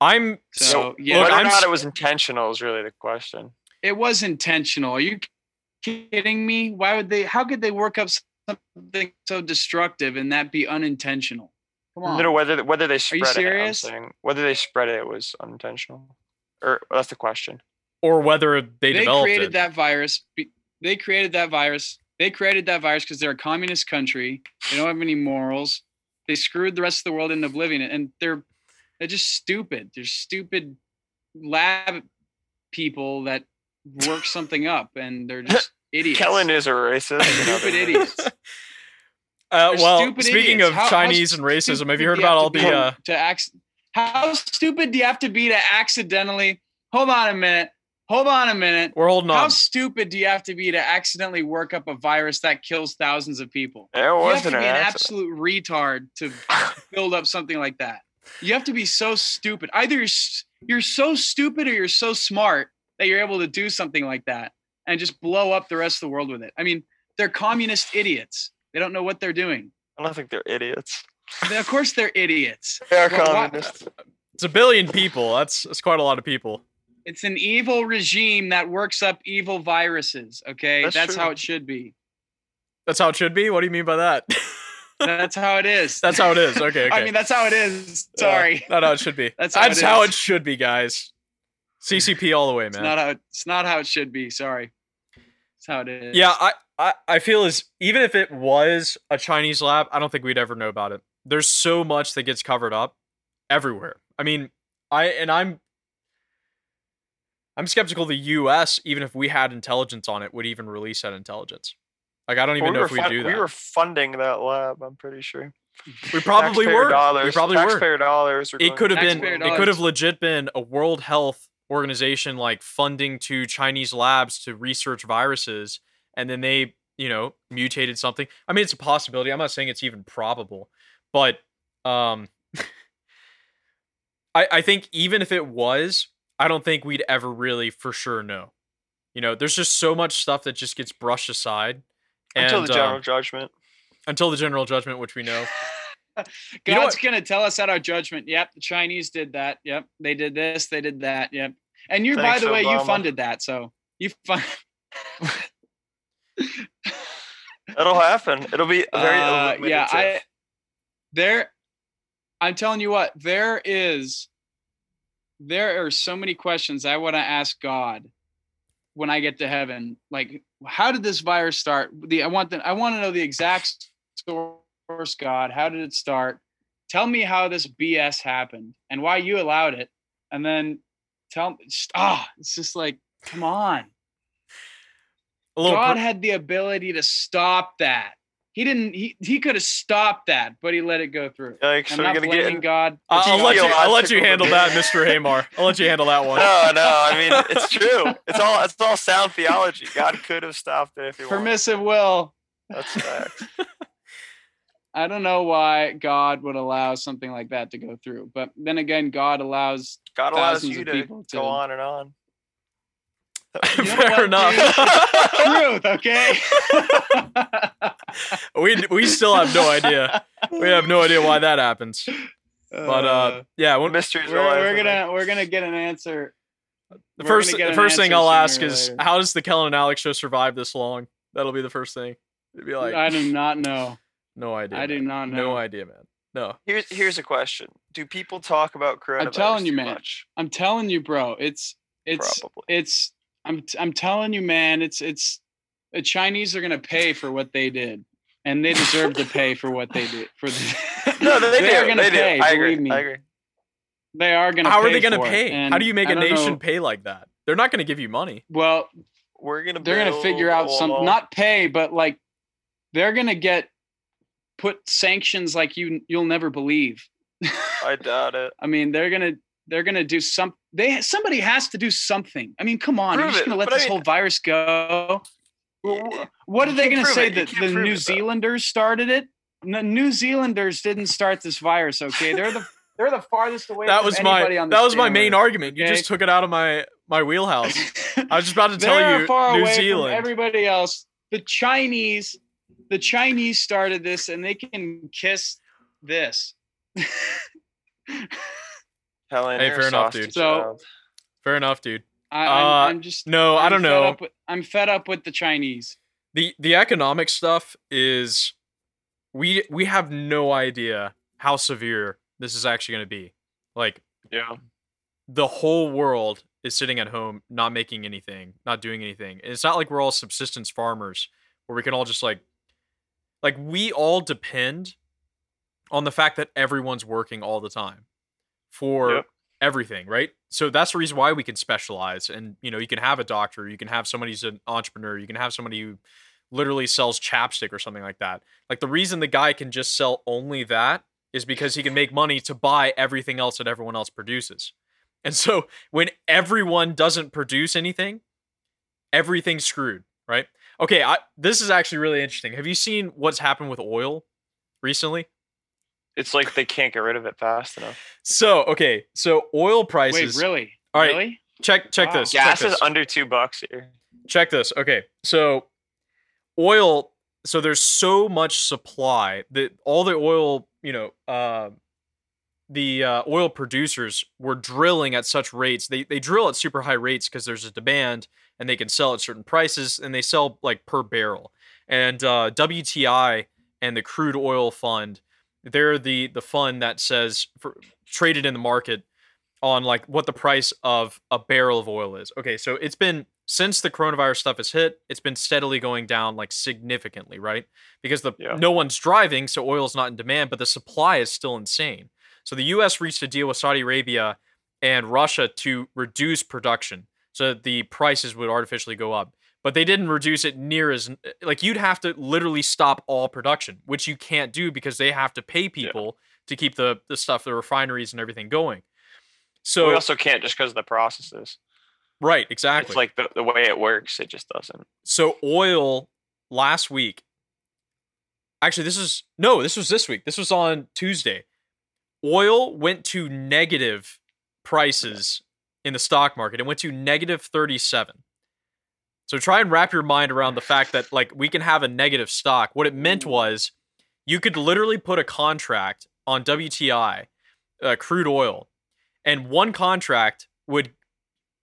Speaker 4: I'm
Speaker 3: So yeah,
Speaker 2: whether
Speaker 4: I'm
Speaker 2: not it was intentional is really the question.
Speaker 3: it was intentional. Are you kidding me? Why would they? How could they work up something so destructive and that be unintentional? Come on.
Speaker 2: No, no, whether whether they spread it, I'm
Speaker 3: serious?
Speaker 2: saying whether they spread it was unintentional, or that's the question.
Speaker 4: or whether they,
Speaker 3: they
Speaker 4: developed
Speaker 3: created
Speaker 4: it.
Speaker 3: that virus. They created that virus. They created that virus because they're a communist country. They don't have any morals. They screwed the rest of the world into oblivion, and they're they're just stupid. They're stupid lab people that work something up, and they're just idiots.
Speaker 2: Kellen is a racist.
Speaker 3: stupid idiots.
Speaker 4: Uh, well, speaking
Speaker 3: idiots.
Speaker 4: of
Speaker 3: How- how
Speaker 4: Chinese and racism, have you heard
Speaker 3: do
Speaker 4: about all the?
Speaker 3: be
Speaker 4: Uh,
Speaker 3: to ac- How stupid do you have to be to accidentally? Hold on a minute. Hold on a minute.
Speaker 4: we're holding
Speaker 3: How
Speaker 4: on.
Speaker 3: stupid do you have to be to accidentally work up a virus that kills thousands of people?
Speaker 2: There
Speaker 3: You have to
Speaker 2: wasn't
Speaker 3: be
Speaker 2: an
Speaker 3: an absolute retard to build up something like that. You have to be so stupid. Either you're, you're so stupid or you're so smart that you're able to do something like that and just blow up the rest of the world with it. I mean, they're communist idiots. They don't know what they're doing.
Speaker 2: I don't think they're idiots.
Speaker 3: They- Of course, they're idiots.
Speaker 2: They are
Speaker 3: Well, why-
Speaker 2: communists.
Speaker 4: It's a billion people. That's that's quite a lot of people.
Speaker 3: It's an evil regime that works up evil viruses. Okay,
Speaker 2: That's
Speaker 3: that's, how it should be.
Speaker 4: That's how it should be. What do you mean by that?
Speaker 3: That's how it is.
Speaker 4: that's how it is. Okay. okay.
Speaker 3: I mean, that's how it is.
Speaker 4: Uh,
Speaker 3: Sorry,
Speaker 4: not how it should be.
Speaker 3: That's
Speaker 4: That's,
Speaker 3: how it
Speaker 4: how
Speaker 3: is.
Speaker 4: it should be, guys. CCP all the way,
Speaker 3: it's
Speaker 4: man.
Speaker 3: not how it's not how it should be. Sorry, it's how it is.
Speaker 4: Yeah, I, I, I feel as even if it was a Chinese lab, I don't think we'd ever know about it. There's so much that gets covered up everywhere. I mean, I and I'm I'm skeptical the US, even if we had intelligence on it, would even release that intelligence. Like I don't even
Speaker 2: Well, we
Speaker 4: know if we
Speaker 2: fun-
Speaker 4: do that.
Speaker 2: We were funding that lab. I'm pretty sure.
Speaker 4: We probably
Speaker 2: Taxpayer
Speaker 4: were.
Speaker 2: Dollars,
Speaker 4: we probably were.
Speaker 2: dollars. Were
Speaker 4: It could have been
Speaker 3: Taxpayer
Speaker 4: it could have legit been a World Health Organization like funding to Chinese labs to research viruses and then they, you know, mutated something. I mean, it's a possibility. I'm not saying it's even probable, but um I I think even if it was, I don't think we'd ever really for sure know. You know, there's just so much stuff that just gets brushed aside
Speaker 2: until the general
Speaker 4: um,
Speaker 2: judgment.
Speaker 4: until the general judgment, which we know.
Speaker 3: God's
Speaker 4: You know
Speaker 3: gonna tell us at our judgment. Yep, the Chinese did that. Yep, they did this. They did that. Yep. And you, by
Speaker 2: Thanks,
Speaker 3: the way, you funded that. So you fund.
Speaker 2: It'll happen. It'll be very
Speaker 3: Uh, yeah, I there. I'm telling you what, there is. There are so many questions I want to ask God when I get to heaven. Like, how did this virus start? The I want the I want to know the exact source. God, how did it start? Tell me how this BS happened and why you allowed it, and then tell me. Ah, it's just like, come on. God
Speaker 4: per-
Speaker 3: had the ability to stop that. He didn't. He he could have stopped that, but he let it go through.
Speaker 2: Yikes,
Speaker 3: I'm
Speaker 2: we're
Speaker 3: not
Speaker 2: gonna
Speaker 3: blaming
Speaker 2: get.
Speaker 3: God.
Speaker 4: I'll, I'll let you. I'll let you handle that. Mr. Hamar. I'll let you handle that one.
Speaker 2: No, no. I mean, it's true. It's all. It's all sound theology. God could have stopped it if he wanted.
Speaker 3: Permissive will.
Speaker 2: That's facts.
Speaker 3: I don't know why God would allow something like that to go through, but then again, God allows.
Speaker 2: God allows you to
Speaker 3: people to-
Speaker 2: go on and on.
Speaker 3: You know
Speaker 4: Fair
Speaker 3: what,
Speaker 4: enough.
Speaker 3: Truth, okay.
Speaker 4: We we still have no idea. We have no idea why that happens. But uh, yeah, when,
Speaker 2: Mysteries
Speaker 3: we're, we're gonna we're gonna get an answer.
Speaker 4: the first the first thing I'll ask is
Speaker 3: later.
Speaker 4: how does the Kellen and Alex show survive this long? That'll be the first thing. It'd be like
Speaker 3: I do not know.
Speaker 4: no idea.
Speaker 3: I do not know.
Speaker 4: No idea, man. No.
Speaker 2: Here's here's a question: Do people talk about coronavirus?
Speaker 3: I'm telling you,
Speaker 2: too
Speaker 3: man.
Speaker 2: Much?
Speaker 3: I'm telling you, bro. It's it's
Speaker 2: Probably.
Speaker 3: it's I'm I'm telling you, man. It's it's the Chinese are gonna pay for what they did, and they deserve to pay for what they did. For the,
Speaker 2: No, they, do.
Speaker 3: are gonna pay.
Speaker 2: do. I agree.
Speaker 3: me,
Speaker 2: I agree.
Speaker 3: they are gonna. Pay.
Speaker 4: How are they going to pay? How do you make
Speaker 3: I
Speaker 4: a nation
Speaker 3: know-
Speaker 4: pay like that? They're not going to give you money.
Speaker 3: Well,
Speaker 2: We're gonna.
Speaker 3: they're gonna figure out some
Speaker 2: wall.
Speaker 3: not pay, but like they're gonna get put sanctions like you you'll never believe.
Speaker 2: I doubt it.
Speaker 3: I mean, they're gonna they're gonna do some. They somebody has to do something. I mean, come on, you're
Speaker 2: Prove
Speaker 3: just gonna let
Speaker 2: but I
Speaker 3: this
Speaker 2: mean-
Speaker 3: whole virus go?
Speaker 2: Yeah,
Speaker 3: What are they gonna say
Speaker 2: it,
Speaker 3: that the New
Speaker 2: it.
Speaker 3: Zealanders started it? No, New Zealanders didn't start this virus. Okay, they're the they're the farthest away.
Speaker 4: That
Speaker 3: from
Speaker 4: was my
Speaker 3: on
Speaker 4: that was my main
Speaker 3: earth,
Speaker 4: argument. You
Speaker 3: okay?
Speaker 4: just took it out of my my wheelhouse. I was just about to tell you
Speaker 3: far
Speaker 4: New
Speaker 3: away from
Speaker 4: Zealand.
Speaker 3: everybody else. The Chinese, the Chinese started this, and they can kiss this.
Speaker 2: Helen,
Speaker 4: Hey, fair enough, dude.
Speaker 3: So-
Speaker 4: Fair enough, dude.
Speaker 3: I,
Speaker 4: Uh,
Speaker 3: I'm, I'm just
Speaker 4: No, I
Speaker 3: I'm
Speaker 4: don't know.
Speaker 3: with- I'm fed up with the Chinese.
Speaker 4: the the economic stuff is we we have no idea how severe this is actually going to be. Like
Speaker 2: Yeah.
Speaker 4: the whole world is sitting at home not making anything, not doing anything. And it's not like we're all subsistence farmers where we can all just like like we all depend on the fact that everyone's working all the time for
Speaker 2: Yep.
Speaker 4: Everything, right? So that's the reason why we can specialize and you know, you can have a doctor, you can have somebody who's an entrepreneur, you can have somebody who literally sells chapstick or something like that. Like the reason the guy can just sell only that is because he can make money to buy everything else that everyone else produces. And so when everyone doesn't produce anything, everything's screwed, right? Okay, I, this is actually really interesting. Have you seen what's happened with oil recently?
Speaker 2: It's like they can't get rid of it fast enough.
Speaker 4: So, okay, so oil
Speaker 3: Wait,
Speaker 4: prices.
Speaker 3: really?
Speaker 4: All right.
Speaker 3: Really?
Speaker 4: Check check
Speaker 3: Wow.
Speaker 4: this. check
Speaker 2: Gas is
Speaker 4: this.
Speaker 2: under two bucks here.
Speaker 4: check this. Okay, so oil. So there's so much supply that all the oil, you know, uh, the uh, oil producers were drilling at such rates. They they drill at super high rates because there's a demand and they can sell at certain prices and they sell like per barrel. And uh, WTI and the crude oil fund, they're the the fund that says for, traded in the market on like what the price of a barrel of oil is. Okay, so it's been since the coronavirus stuff has hit, it's been steadily going down like significantly, right? Because the
Speaker 2: Yeah.
Speaker 4: no one's driving, so oil's not in demand, but the supply is still insane. So the US reached a deal with Saudi Arabia and Russia to reduce production so that the prices would artificially go up. But they didn't reduce it near as like you'd have to literally stop all production, which you can't do because they have to pay people to keep the the stuff, the refineries and everything going. So
Speaker 2: we also can't just because of the processes.
Speaker 4: right, exactly.
Speaker 2: It's like the, the way it works, it just doesn't.
Speaker 4: so oil last week. Actually, this is no, this was this week. This was on Tuesday. Oil went to negative prices in the stock market. It went to negative 37. So try and wrap your mind around the fact that like we can have a negative stock. What it meant was you could literally put a contract on WTI, uh, crude oil, and one contract would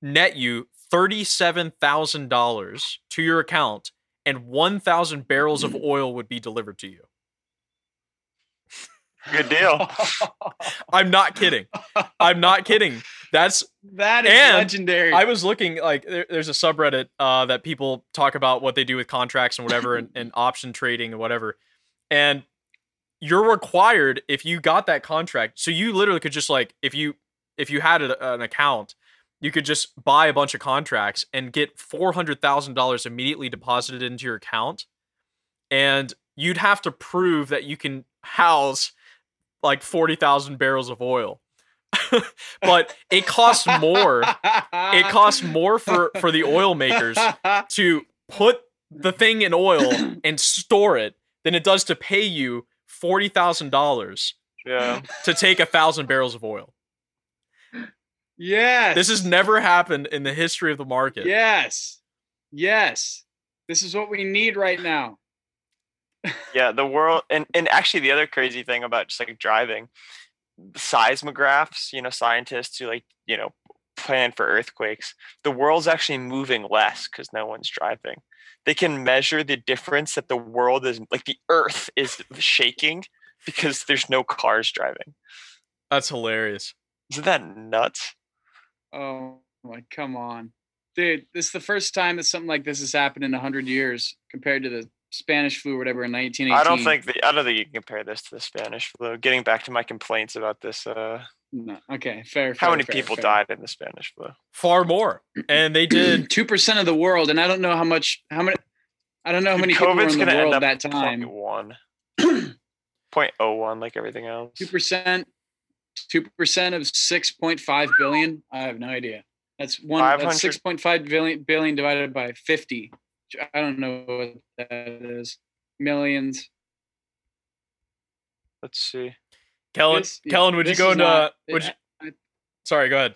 Speaker 4: net you $37,000 to your account and 1,000 barrels of oil would be delivered to you.
Speaker 2: Good deal.
Speaker 4: I'm not kidding. I'm not kidding. That's
Speaker 3: that is
Speaker 4: And
Speaker 3: legendary.
Speaker 4: I was looking like there, there's a subreddit uh, that people talk about what they do with contracts and whatever and, and option trading and whatever. And you're required if you got that contract. So you literally could just like if you if you had a, an account, you could just buy a bunch of contracts and get four hundred thousand dollars immediately deposited into your account, and you'd have to prove that you can house like forty thousand barrels of oil. but it costs more it costs more for for the oil makers to put the thing in oil and store it than it does to pay you forty thousand dollars
Speaker 2: Yeah.
Speaker 4: to take a thousand barrels of oil.
Speaker 3: yes.
Speaker 4: This has never happened in the history of the market.
Speaker 3: Yes. Yes. This is what we need right now.
Speaker 2: Yeah. The world and, and actually the other crazy thing about just like driving, seismographs, you know, scientists who like, you know, plan for earthquakes, the world's actually moving less because no one's driving. They can measure the difference that the world is like the earth is shaking because there's no cars driving.
Speaker 4: That's hilarious.
Speaker 2: Isn't that nuts?
Speaker 3: Oh my, come on, dude! This is the first time that something like this has happened in hundred years, compared to the Spanish flu or whatever in 1918.
Speaker 2: I don't think the, I don't think you can compare this to the Spanish flu. Getting back to my complaints about this, uh,
Speaker 3: No. Okay, fair.
Speaker 2: how
Speaker 3: fair,
Speaker 2: many
Speaker 3: fair,
Speaker 2: people
Speaker 3: fair.
Speaker 2: died in the Spanish flu?
Speaker 4: Far more. And they did
Speaker 3: Two percent of the world, and I don't know how much. How many? I don't know how
Speaker 2: Dude,
Speaker 3: many people were
Speaker 2: COVID's
Speaker 3: in the
Speaker 2: gonna end
Speaker 3: world
Speaker 2: up
Speaker 3: that time.
Speaker 2: Point one. Point oh one, like everything else.
Speaker 3: Two percent. Two percent of six point five billion. I have no idea. That's one. That's six point five billion billion divided by fifty. I don't know what that is. Millions.
Speaker 2: Let's see.
Speaker 4: Kellen.
Speaker 3: This-
Speaker 4: Kellen, would you go
Speaker 3: is
Speaker 4: into?
Speaker 3: not-
Speaker 4: would you,
Speaker 3: I-
Speaker 4: sorry, go ahead.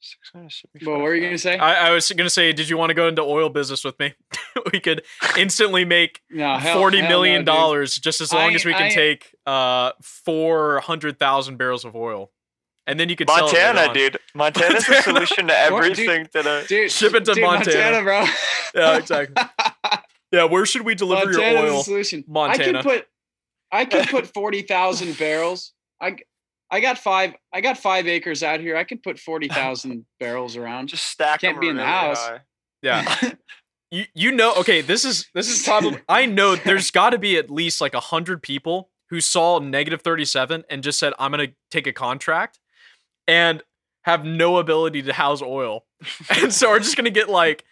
Speaker 2: 675.
Speaker 3: Well, what were you gonna say?
Speaker 4: I, I was gonna say, did you want to go into oil business with me? we could instantly make
Speaker 3: no, hell,
Speaker 4: forty
Speaker 3: hell
Speaker 4: million
Speaker 3: no,
Speaker 4: dollars just as long
Speaker 3: I-
Speaker 4: as we can
Speaker 3: I-
Speaker 4: take uh four hundred thousand barrels of oil, and then you could sell it
Speaker 2: Montana,
Speaker 4: later
Speaker 2: dude. Montana's the
Speaker 4: Montana.
Speaker 2: solution to
Speaker 3: What, dude?
Speaker 2: everything today.
Speaker 3: Dude,
Speaker 4: Ship it to
Speaker 3: dude,
Speaker 4: Montana.
Speaker 3: bro.
Speaker 4: Yeah, exactly. Yeah, where should we deliver
Speaker 3: Montana's
Speaker 4: your
Speaker 3: the
Speaker 4: oil?
Speaker 3: solution. I
Speaker 4: Montana.
Speaker 3: can put, I can put forty thousand barrels. I, g- I got five. I got five acres out here. I can put forty thousand barrels around.
Speaker 2: Just stack
Speaker 3: Can't
Speaker 2: them
Speaker 3: be in the house.
Speaker 2: high.
Speaker 4: Yeah. you you know okay this is this is probably i know there's got to be at least like a hundred people who saw negative 37 and just said i'm gonna take a contract and have no ability to house oil. And so are just gonna get like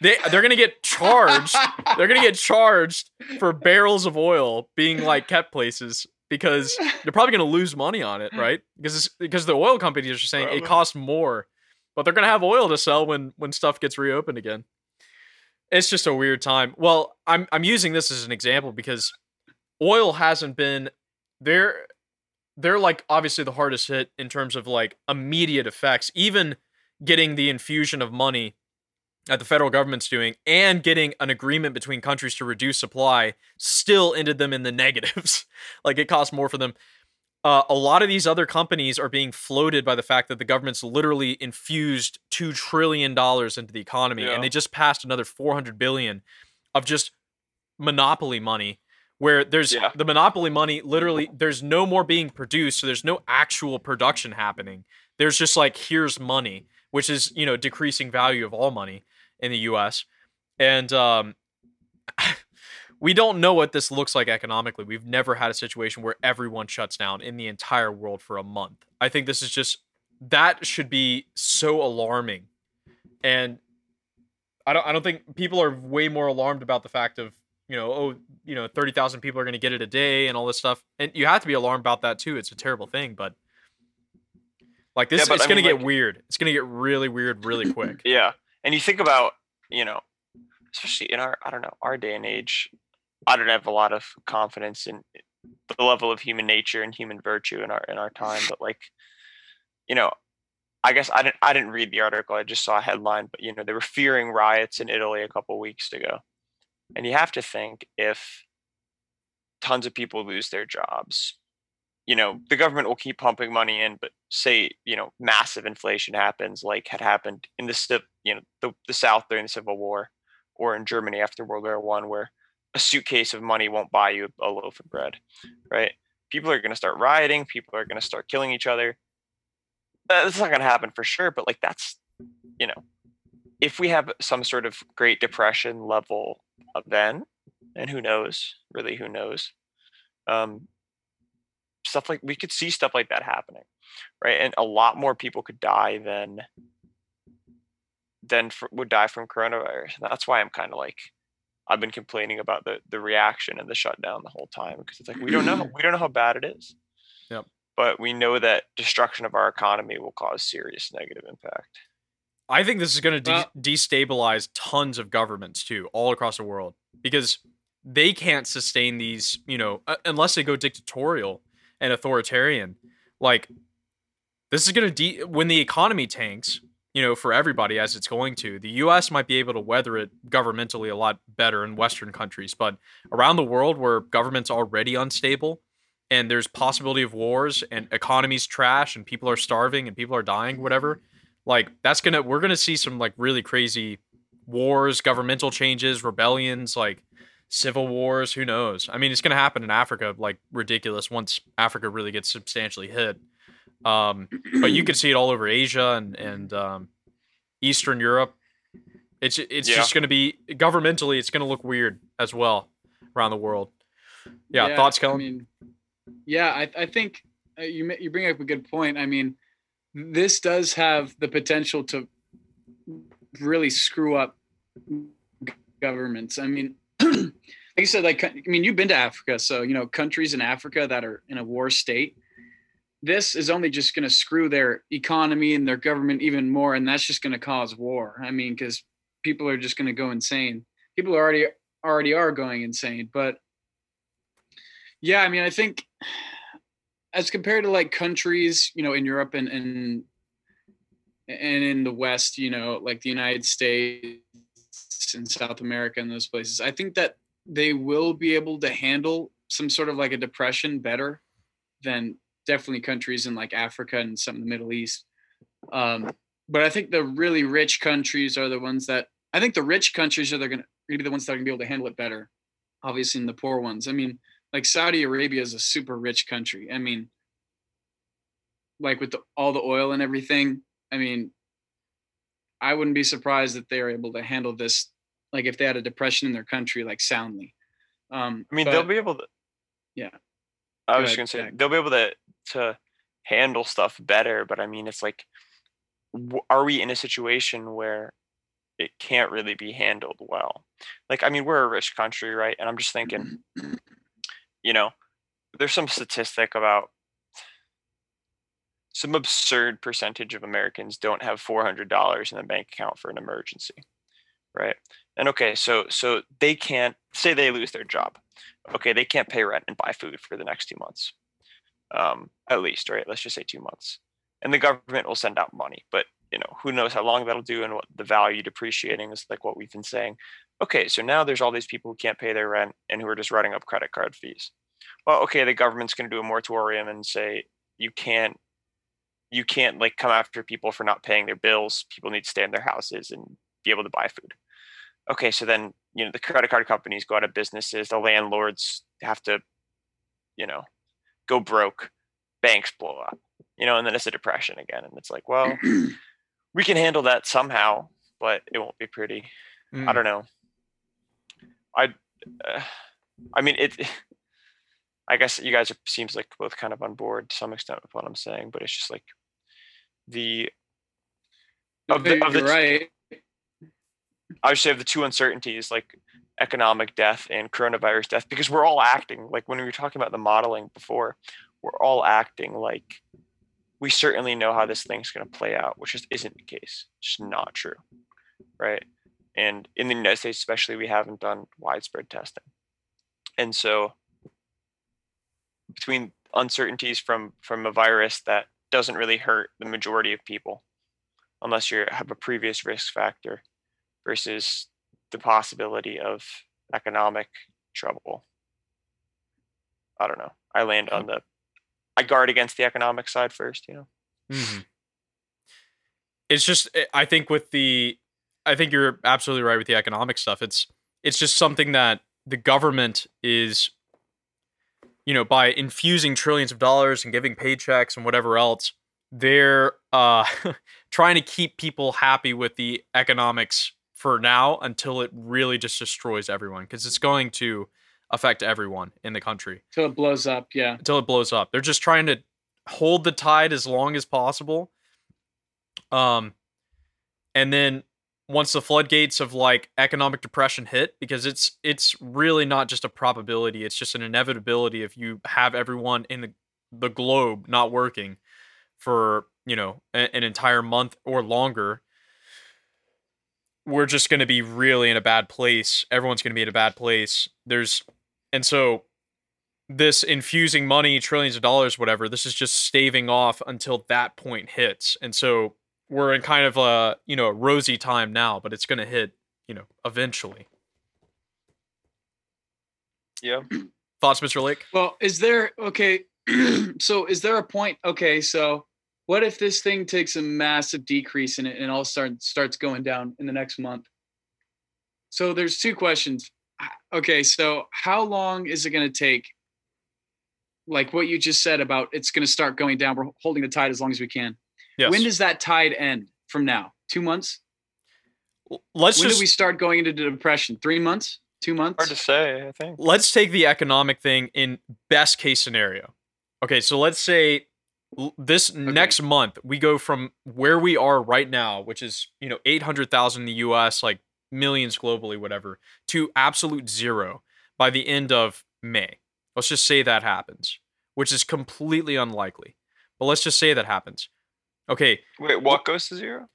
Speaker 4: they they're gonna get charged they're gonna get charged for barrels of oil being like kept places because they're probably gonna lose money on it right? Because it's, because the oil companies are saying it costs more but they're gonna have oil to sell when when stuff gets reopened again. It's just a weird time. Well, I'm I'm using this as an example because oil hasn't been they're they're like obviously the hardest hit in terms of like immediate effects. Even getting the infusion of money that the federal government's doing and getting an agreement between countries to reduce supply still ended them in the negatives. like it costs more for them. Uh, a lot of these other companies are being floated by the fact that the government's literally infused two trillion dollars into the economy,
Speaker 2: Yeah.
Speaker 4: and they just passed another four hundred billion of just monopoly money. Where there's
Speaker 2: Yeah.
Speaker 4: the monopoly money, literally, there's no more being produced, so there's no actual production happening. There's just like here's money, which is you know decreasing value of all money in the U.S. And um, we don't know what this looks like economically. We've never had a situation where everyone shuts down in the entire world for a month. I think this is just that should be so alarming. And I don't I don't think people are way more alarmed about the fact of, you know, oh, you know, 30,000 people are going to get it a day and all this stuff. And you have to be alarmed about that too. It's a terrible thing, but like this
Speaker 2: Yeah, but
Speaker 4: it's going to get
Speaker 2: like-
Speaker 4: weird. It's going to get really weird really quick.
Speaker 2: Yeah. And you think about, you know, especially in our, I don't know, our day and age, I don't have a lot of confidence in the level of human nature and human virtue in our in our time. But like, you know, I guess I didn't I didn't read the article. I just saw a headline, but you know, they were fearing riots in Italy a couple weeks ago. And you have to think if tons of people lose their jobs, you know, the government will keep pumping money in, but say, you know, massive inflation happens like had happened in the you know, the, the South during the Civil War or in Germany after World War One, where a suitcase of money won't buy you a loaf of bread, right? People are going to start rioting. People are going to start killing each other. That's not going to happen for sure, but like that's, you know, if we have some sort of Great Depression level event, and who knows, really, who knows, um, stuff like we could see stuff like that happening, right? And a lot more people could die than than fr- would die from coronavirus. And that's why I'm kind of like I've been complaining about the the reaction and the shutdown the whole time because it's like we don't know we don't know how bad it is.
Speaker 4: Yep.
Speaker 2: But we know that destruction of our economy will cause serious negative impact.
Speaker 4: I think this is going to de- destabilize tons of governments too, all across the world, because they can't sustain these, you know, uh, unless they go dictatorial and authoritarian. Like, this is going to de- when the economy tanks, you know, for everybody as it's going to. The U.S. might be able to weather it governmentally a lot better in Western countries, but around the world where government's already unstable, and there's possibility of wars and economies trash and people are starving and people are dying whatever like that's gonna we're gonna see some like really crazy wars governmental changes rebellions like civil wars who knows? I mean it's gonna happen in africa like ridiculous once africa really gets substantially hit. Um but you can see it all over asia and and um eastern europe. It's it's
Speaker 2: Yeah.
Speaker 4: just gonna be governmentally it's gonna look weird as well around the world. Yeah, thoughts
Speaker 3: I mean, yeah, I, I think uh, you you bring up a good point. I mean, this does have the potential to really screw up governments. I mean, like you said, like I mean, you've been to Africa, so you know countries in Africa that are in a war state. This is only just going to screw their economy and their government even more, and that's just going to cause war. I mean, because people are just going to go insane. People already already are going insane, but yeah, I mean, I think as compared to like countries, you know, in Europe and and and in the West, you know, like the United States and South America and those places, I think that they will be able to handle some sort of like a depression better than definitely countries in like Africa and some of the Middle East. Um, but I think the really rich countries are the ones that I think the rich countries are they're gonna be the ones that are gonna be able to handle it better. Obviously, than the poor ones. I mean, like Saudi Arabia is a super rich country. I mean, like with the, all the oil and everything. I mean, I wouldn't be surprised if they are able to handle this, like if they had a depression in their country, like soundly. Um,
Speaker 2: I mean,
Speaker 3: but-
Speaker 2: they'll be able to.
Speaker 3: Yeah.
Speaker 2: I
Speaker 3: Go
Speaker 2: was
Speaker 3: ahead,
Speaker 2: just gonna say they'll be able to to handle stuff better, but I mean, it's like, w- are we in a situation where it can't really be handled well? Like, I mean, we're a rich country, right? And I'm just thinking, you know, there's some statistic about some absurd percentage of Americans don't have $400 in the bank account for an emergency, right? And okay, so so they can't say they lose their job. Okay, they can't pay rent and buy food for the next two months, um, at least, right? Let's just say two months, and the government will send out money, but you know who knows how long that'll do and what the value depreciating is like what we've been saying. Okay, so now there's all these people who can't pay their rent and who are just running up credit card fees. Well, okay, the government's going to do a moratorium and say you can't you can't like come after people for not paying their bills. People need to stay in their houses and be able to buy food. Okay, so then you know the credit card companies go out of businesses. The landlords have to, you know, go broke. Banks blow up. You know, and then it's a depression again. And it's like, well, we can handle that somehow, but it won't be pretty. I
Speaker 4: Mm.
Speaker 2: don't know. I, uh, I mean it. I guess you guys are seems like both kind of on board to some extent with what I'm saying, but it's just like the of the, of the
Speaker 3: You're right.
Speaker 2: I would say of the two uncertainties, like economic death and coronavirus death, because we're all acting like when we were talking about the modeling before, we're all acting like we certainly know how this thing's going to play out, which just isn't the case. It's just not true, right? And in the United States, especially, we haven't done widespread testing, and so between uncertainties from from a virus that doesn't really hurt the majority of people, unless you have a previous risk factor versus the possibility of economic trouble. I don't know. I land on the I guard against the economic side first, you know.
Speaker 4: Mhm. It's just I think with the I think you're absolutely right with the economic stuff. It's it's just something that the government is you know, by infusing trillions of dollars and giving paychecks and whatever else, they're uh trying to keep people happy with the economics for now until it really just destroys everyone because it's going to affect everyone in the country
Speaker 3: Until it blows up. Yeah.
Speaker 4: until it blows up. They're just trying to hold the tide as long as possible. Um, and then once the floodgates of like economic depression hit, because it's it's really not just a probability; it's just an inevitability if you have everyone in the the globe not working for you know a- an entire month or longer. We're just going to be really in a bad place. Everyone's going to be in a bad place. There's, and so this infusing money, trillions of dollars, whatever, this is just staving off until that point hits. And so we're in kind of a, you know, a rosy time now, but it's going to hit, you know, eventually.
Speaker 2: Yeah.
Speaker 4: Thoughts, Mr. Lake?
Speaker 3: Well, is there okay? so is there a point? Okay, so what if this thing takes a massive decrease in it and all start starts going down in the next month? So there's two questions. Okay, so how long is it going to take? Like what you just said about it's going to start going down. We're holding the tide as long as we can.
Speaker 4: Yes.
Speaker 3: When does that tide end from now? Two months?
Speaker 4: let's
Speaker 3: when
Speaker 4: just
Speaker 3: do we start going into the depression? Three months? Two months?
Speaker 2: Hard to say. I think.
Speaker 4: let's take the economic thing in best case scenario. Okay, so let's say l- this next month we go from where we are right now, which is you know eight hundred thousand in the U.S., like millions globally, whatever, to absolute zero by the end of May. Let's just say that happens, which is completely unlikely, but let's just say that happens. Okay,
Speaker 2: Wait, what goes to zero?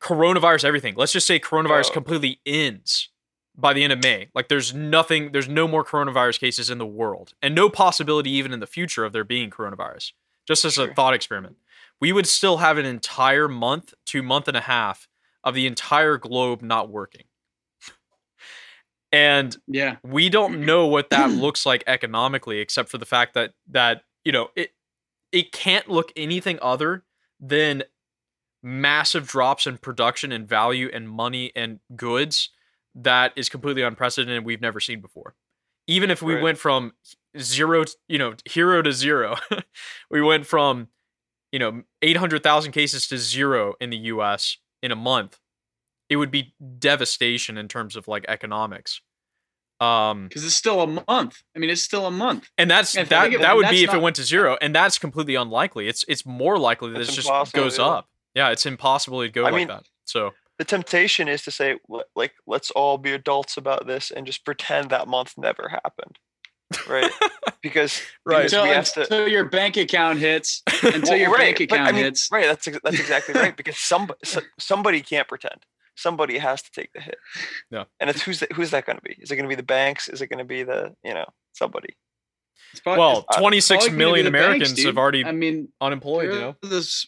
Speaker 4: coronavirus, everything. Let's just say coronavirus
Speaker 2: Oh.
Speaker 4: completely ends by the end of May. Like there's nothing, there's no more coronavirus cases in the world, and no possibility even in the future of there being coronavirus. Just as a thought experiment, we would still have an entire month to month and a half of the entire globe not working. And
Speaker 3: yeah.
Speaker 4: we don't know what that looks like economically except for the fact that that you know it it can't look anything other than massive drops in production and value and money and goods that is completely unprecedented we've never seen before even if we
Speaker 2: Right.
Speaker 4: went from zero to, you know hero to zero we went from you know 800,000 cases to zero in the US in a month it would be devastation in terms of like economics um
Speaker 3: Because it's still a month. I mean, it's still a month.
Speaker 4: and that's
Speaker 3: Yeah, if you
Speaker 4: that
Speaker 3: it,
Speaker 4: that would be
Speaker 3: that's
Speaker 4: if it went to zero and that's completely unlikely it's it's more likely that
Speaker 2: It's
Speaker 4: it just goes
Speaker 2: yeah.
Speaker 4: up yeah it's impossible to go
Speaker 2: I
Speaker 4: like
Speaker 2: mean-
Speaker 4: that so
Speaker 2: The temptation is to say, like, let's all be adults about this and just pretend that month never happened, right? because
Speaker 4: Right.
Speaker 2: because
Speaker 3: Until,
Speaker 2: we have to.
Speaker 3: until your bank account hits. Until
Speaker 2: Well,
Speaker 3: your
Speaker 2: right,
Speaker 3: bank
Speaker 2: but I
Speaker 3: account
Speaker 2: mean,
Speaker 3: hits.
Speaker 2: Right, that's that's exactly right. Because some, so, somebody can't pretend. Somebody has to take the hit.
Speaker 4: Yeah.
Speaker 2: And it's who's that, who's that going to be? Is it going to be the banks? Is it going to be the you know somebody?
Speaker 3: It's probably-
Speaker 4: well
Speaker 3: it's
Speaker 4: 26
Speaker 3: probably
Speaker 4: million
Speaker 3: the banks,
Speaker 4: americans have already
Speaker 3: I mean,
Speaker 4: unemployed you know
Speaker 3: This,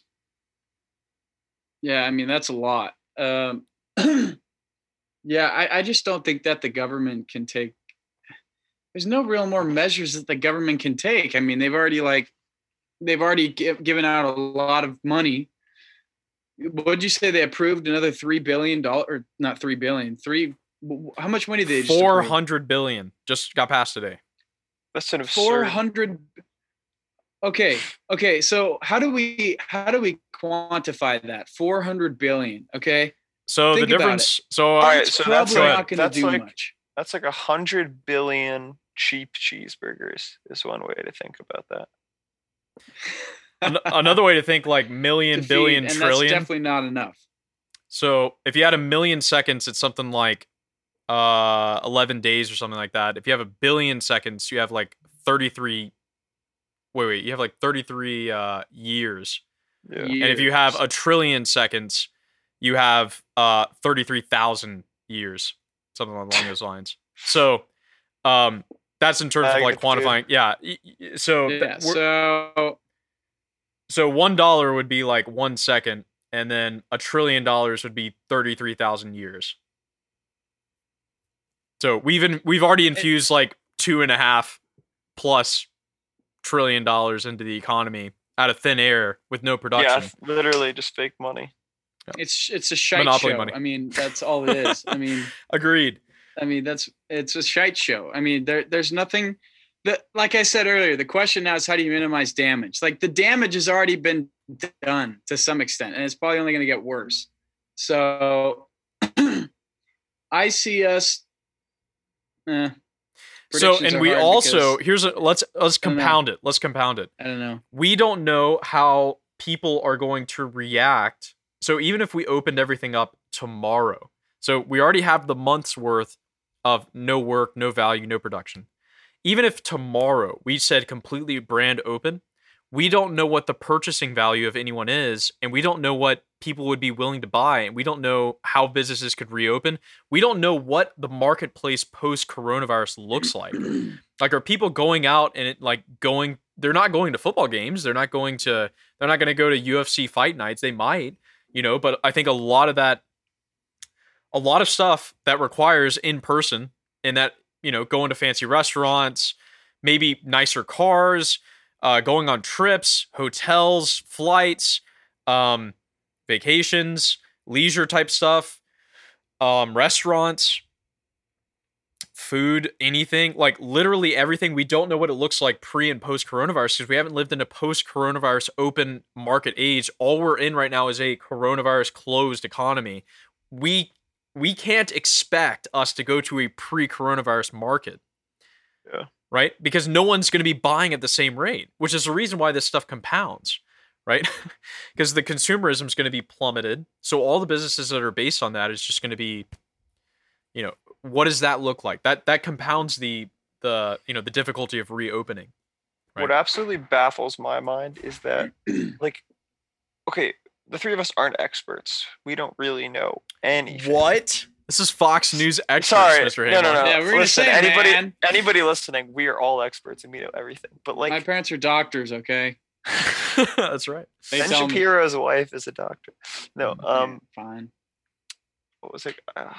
Speaker 3: yeah, I mean that's a lot. Um, yeah, I, I just don't think that the government can take. There's no real more measures that the government can take. I mean, they've already like, they've already give, given out a lot of money. What'd you say they approved another three billion dollar or not three billion three? w- How much money did they
Speaker 4: 400 billion just got passed today
Speaker 2: That's an
Speaker 3: Four
Speaker 2: absurd.
Speaker 3: hundred. Okay, okay. So how do we how do we quantify that? Four hundred billion. Okay,
Speaker 4: so
Speaker 3: Think
Speaker 4: the difference so uh,
Speaker 2: All right, so that's
Speaker 3: not going to
Speaker 2: that's
Speaker 3: do
Speaker 2: like-
Speaker 3: much.
Speaker 2: That's like a hundred billion cheap cheeseburgers. Is one way to think about that.
Speaker 4: an- another way to think like million
Speaker 3: feed,
Speaker 4: billion
Speaker 3: and
Speaker 4: trillion
Speaker 3: That's definitely not enough.
Speaker 4: So if you had a million seconds, it's something like uh 11 days or something like that. If you have a billion seconds, you have like 33 Wait, wait, you have like 33 uh years.
Speaker 2: Yeah.
Speaker 4: And if you have a trillion seconds, you have uh 33,000 years. Something along those lines. So um that's in terms
Speaker 2: I
Speaker 4: of like
Speaker 2: get you.
Speaker 4: quantifying. Yeah. y- y- So th-
Speaker 3: yeah. So
Speaker 4: so one dollar would be like one second, and then a trillion dollars would be thirty-three thousand years. So we've in, we've already infused like two and a half plus trillion dollars into the economy out of thin air with no production.
Speaker 2: Yeah,
Speaker 4: production.
Speaker 2: literally just fake money.
Speaker 3: it's it's a shite
Speaker 4: Monopoly
Speaker 3: show.
Speaker 4: money.
Speaker 3: I mean, that's all it is. I mean,
Speaker 4: Agreed.
Speaker 3: I mean that's it's a shite show. I mean, there there's nothing. That, like I said earlier, the question now is how do you minimize damage? Like the damage has already been done to some extent, and it's probably only going to get worse. So I see us. Eh,
Speaker 4: So and we also here's a let's let's compound it. Let's compound it.
Speaker 3: I don't know.
Speaker 4: we don't know how people are going to react. So even if we opened everything up tomorrow, so we already have the month's worth of no work, no value, no production. Even if tomorrow we said completely brand open, we don't know what the purchasing value of anyone is, and we don't know what people would be willing to buy, and we don't know how businesses could reopen. We don't know what the marketplace post coronavirus looks like. Like, are people going out and it, like going? They're not going to football games. They're not going to. They're not going to go to UFC fight nights. They might, you know. But I think a lot of that, a lot of stuff that requires in person, and that you know, going to fancy restaurants, maybe nicer cars, uh, going on trips, hotels, flights, um, vacations, leisure type stuff, um, restaurants, food, anything like literally everything. We don't know what it looks like pre and post coronavirus because we haven't lived in a post coronavirus open market age. All we're in right now is a coronavirus closed economy. We we can't expect us to go to a pre coronavirus market.
Speaker 2: Yeah.
Speaker 4: Right? Because no one's going to be buying at the same rate, which is the reason why this stuff compounds, right? Because the consumerism is going to be plummeted. So all the businesses that are based on that is just going to be, you know, what does that look like? That that compounds the the you know the difficulty of reopening.
Speaker 2: What absolutely baffles my mind is that, like, okay, the three of us aren't experts. We don't really know anything.
Speaker 4: What? This is Fox News experts,
Speaker 2: Sorry,
Speaker 4: Mr.
Speaker 2: no, no, no.
Speaker 3: Yeah, we're gonna
Speaker 2: Listen,
Speaker 3: say,
Speaker 2: anybody,
Speaker 3: man.
Speaker 2: anybody listening, we are all experts and we know everything. But like,
Speaker 3: My parents are doctors, okay?
Speaker 4: That's right.
Speaker 3: They
Speaker 2: Ben
Speaker 3: tell me-
Speaker 2: Shapiro's wife is a doctor. No,
Speaker 3: Okay,
Speaker 2: um,
Speaker 3: fine.
Speaker 2: what was it? Uh,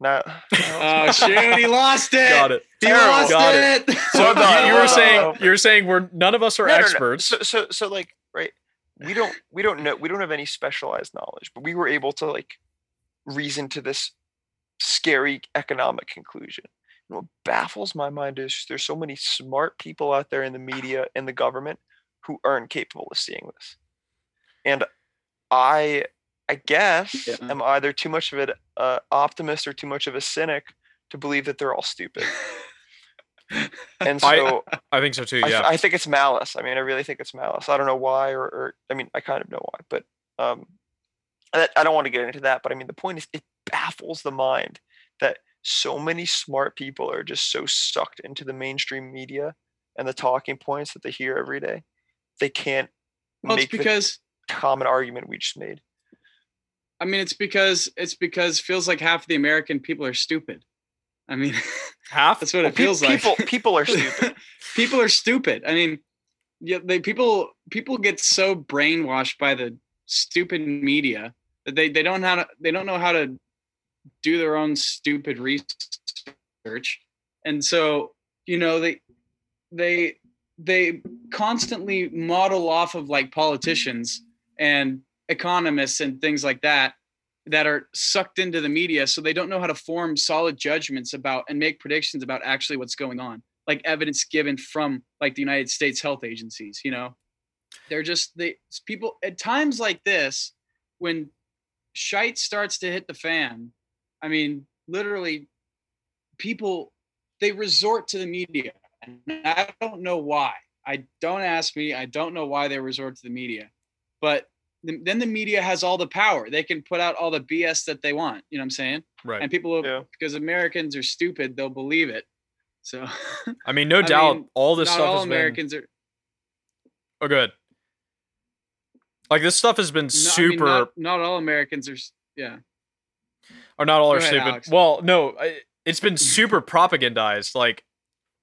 Speaker 2: not.
Speaker 3: Oh shoot, he lost it.
Speaker 4: Got it.
Speaker 3: He
Speaker 2: Terrible.
Speaker 3: lost
Speaker 4: Got
Speaker 3: it.
Speaker 4: So you, you were saying you're saying we're none of us are
Speaker 2: No, no, no.
Speaker 4: experts.
Speaker 2: So, so, so, like, right? We don't, we don't know, we don't have any specialized knowledge, but we were able to like reason to this scary economic conclusion. And what baffles my mind is there's so many smart people out there in the media and the government who aren't capable of seeing this. And I, I guess,
Speaker 3: Yeah.
Speaker 2: am either too much of an uh, optimist or too much of a cynic to believe that they're all stupid. And so
Speaker 4: I think so too.
Speaker 2: I,
Speaker 4: Yeah.
Speaker 2: I think it's malice. I mean, I really think it's malice. I don't know why, or, or I mean, I kind of know why, but um, I, I don't want to get into that. But I mean, the point is, it baffles the mind that so many smart people are just so sucked into the mainstream media and the talking points that they hear every day, they can't
Speaker 3: Well, it's
Speaker 2: make the
Speaker 3: because
Speaker 2: common argument we just made.
Speaker 3: I mean, it's because it's because it feels like half the American people are stupid. I mean,
Speaker 4: Half.
Speaker 3: that's what
Speaker 2: Well,
Speaker 3: it
Speaker 2: pe-
Speaker 3: feels like.
Speaker 2: people, people are stupid.
Speaker 3: people are stupid. I mean, yeah, they people people get so brainwashed by the stupid media that they they don't how to they don't know how to do their own stupid research, and so you know they they they constantly model off of like politicians and economists and things like that that are sucked into the media so they don't know how to form solid judgments about and make predictions about actually what's going on like evidence given from like the united states health agencies you know? They're just the people at times like this when shite starts to hit the fan i mean literally people they resort to the media and i don't know why. I don't ask me i don't know why they resort to the media but th- then the media has all the power they can put out all the bs that they want you know what i'm saying
Speaker 4: Right.
Speaker 3: and people will,
Speaker 2: Yeah.
Speaker 3: because americans are stupid they'll believe it so
Speaker 4: I mean, no
Speaker 3: I
Speaker 4: doubt,
Speaker 3: mean,
Speaker 4: all this
Speaker 3: not
Speaker 4: stuff
Speaker 3: all
Speaker 4: has been.
Speaker 3: americans are
Speaker 4: Oh, good. Like this stuff has been
Speaker 3: no, I mean,
Speaker 4: super.
Speaker 3: not, not all americans are yeah
Speaker 4: or not all
Speaker 3: Go
Speaker 4: are
Speaker 3: ahead,
Speaker 4: stupid.
Speaker 3: Alex.
Speaker 4: Well, no, it's been super propagandized. Like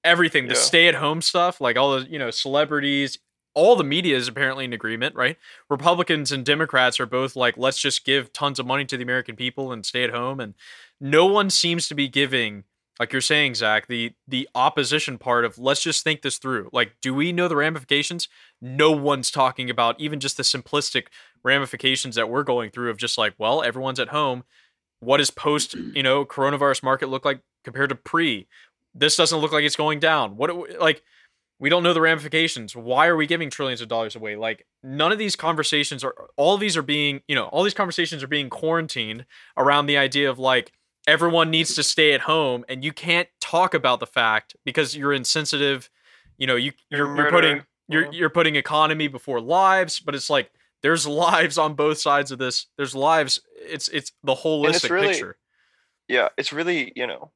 Speaker 4: everything, the
Speaker 2: Yeah.
Speaker 4: stay-at-home stuff, like all the you know celebrities, all the media is apparently in agreement, right? Republicans and Democrats are both like, let's just give tons of money to the American people and stay at home, and no one seems to be giving. Like you're saying, Zach, the the opposition part of let's just think this through. Like, do we know the ramifications? No one's talking about even just the simplistic ramifications that we're going through of just like, well, everyone's at home what does post you know coronavirus market look like compared to pre this doesn't look like it's going down what like we don't know the ramifications. Why are we giving trillions of dollars away? Like none of these conversations are all of these are being you know all these conversations are being quarantined around the idea of like everyone needs to stay at home and you can't talk about the fact because you're insensitive. You know you
Speaker 2: You're
Speaker 4: you're, you're putting you're you're putting economy before lives but it's like there's lives on both sides of this. There's lives. It's it's the holistic
Speaker 2: really-
Speaker 4: picture.
Speaker 2: Yeah it's really you know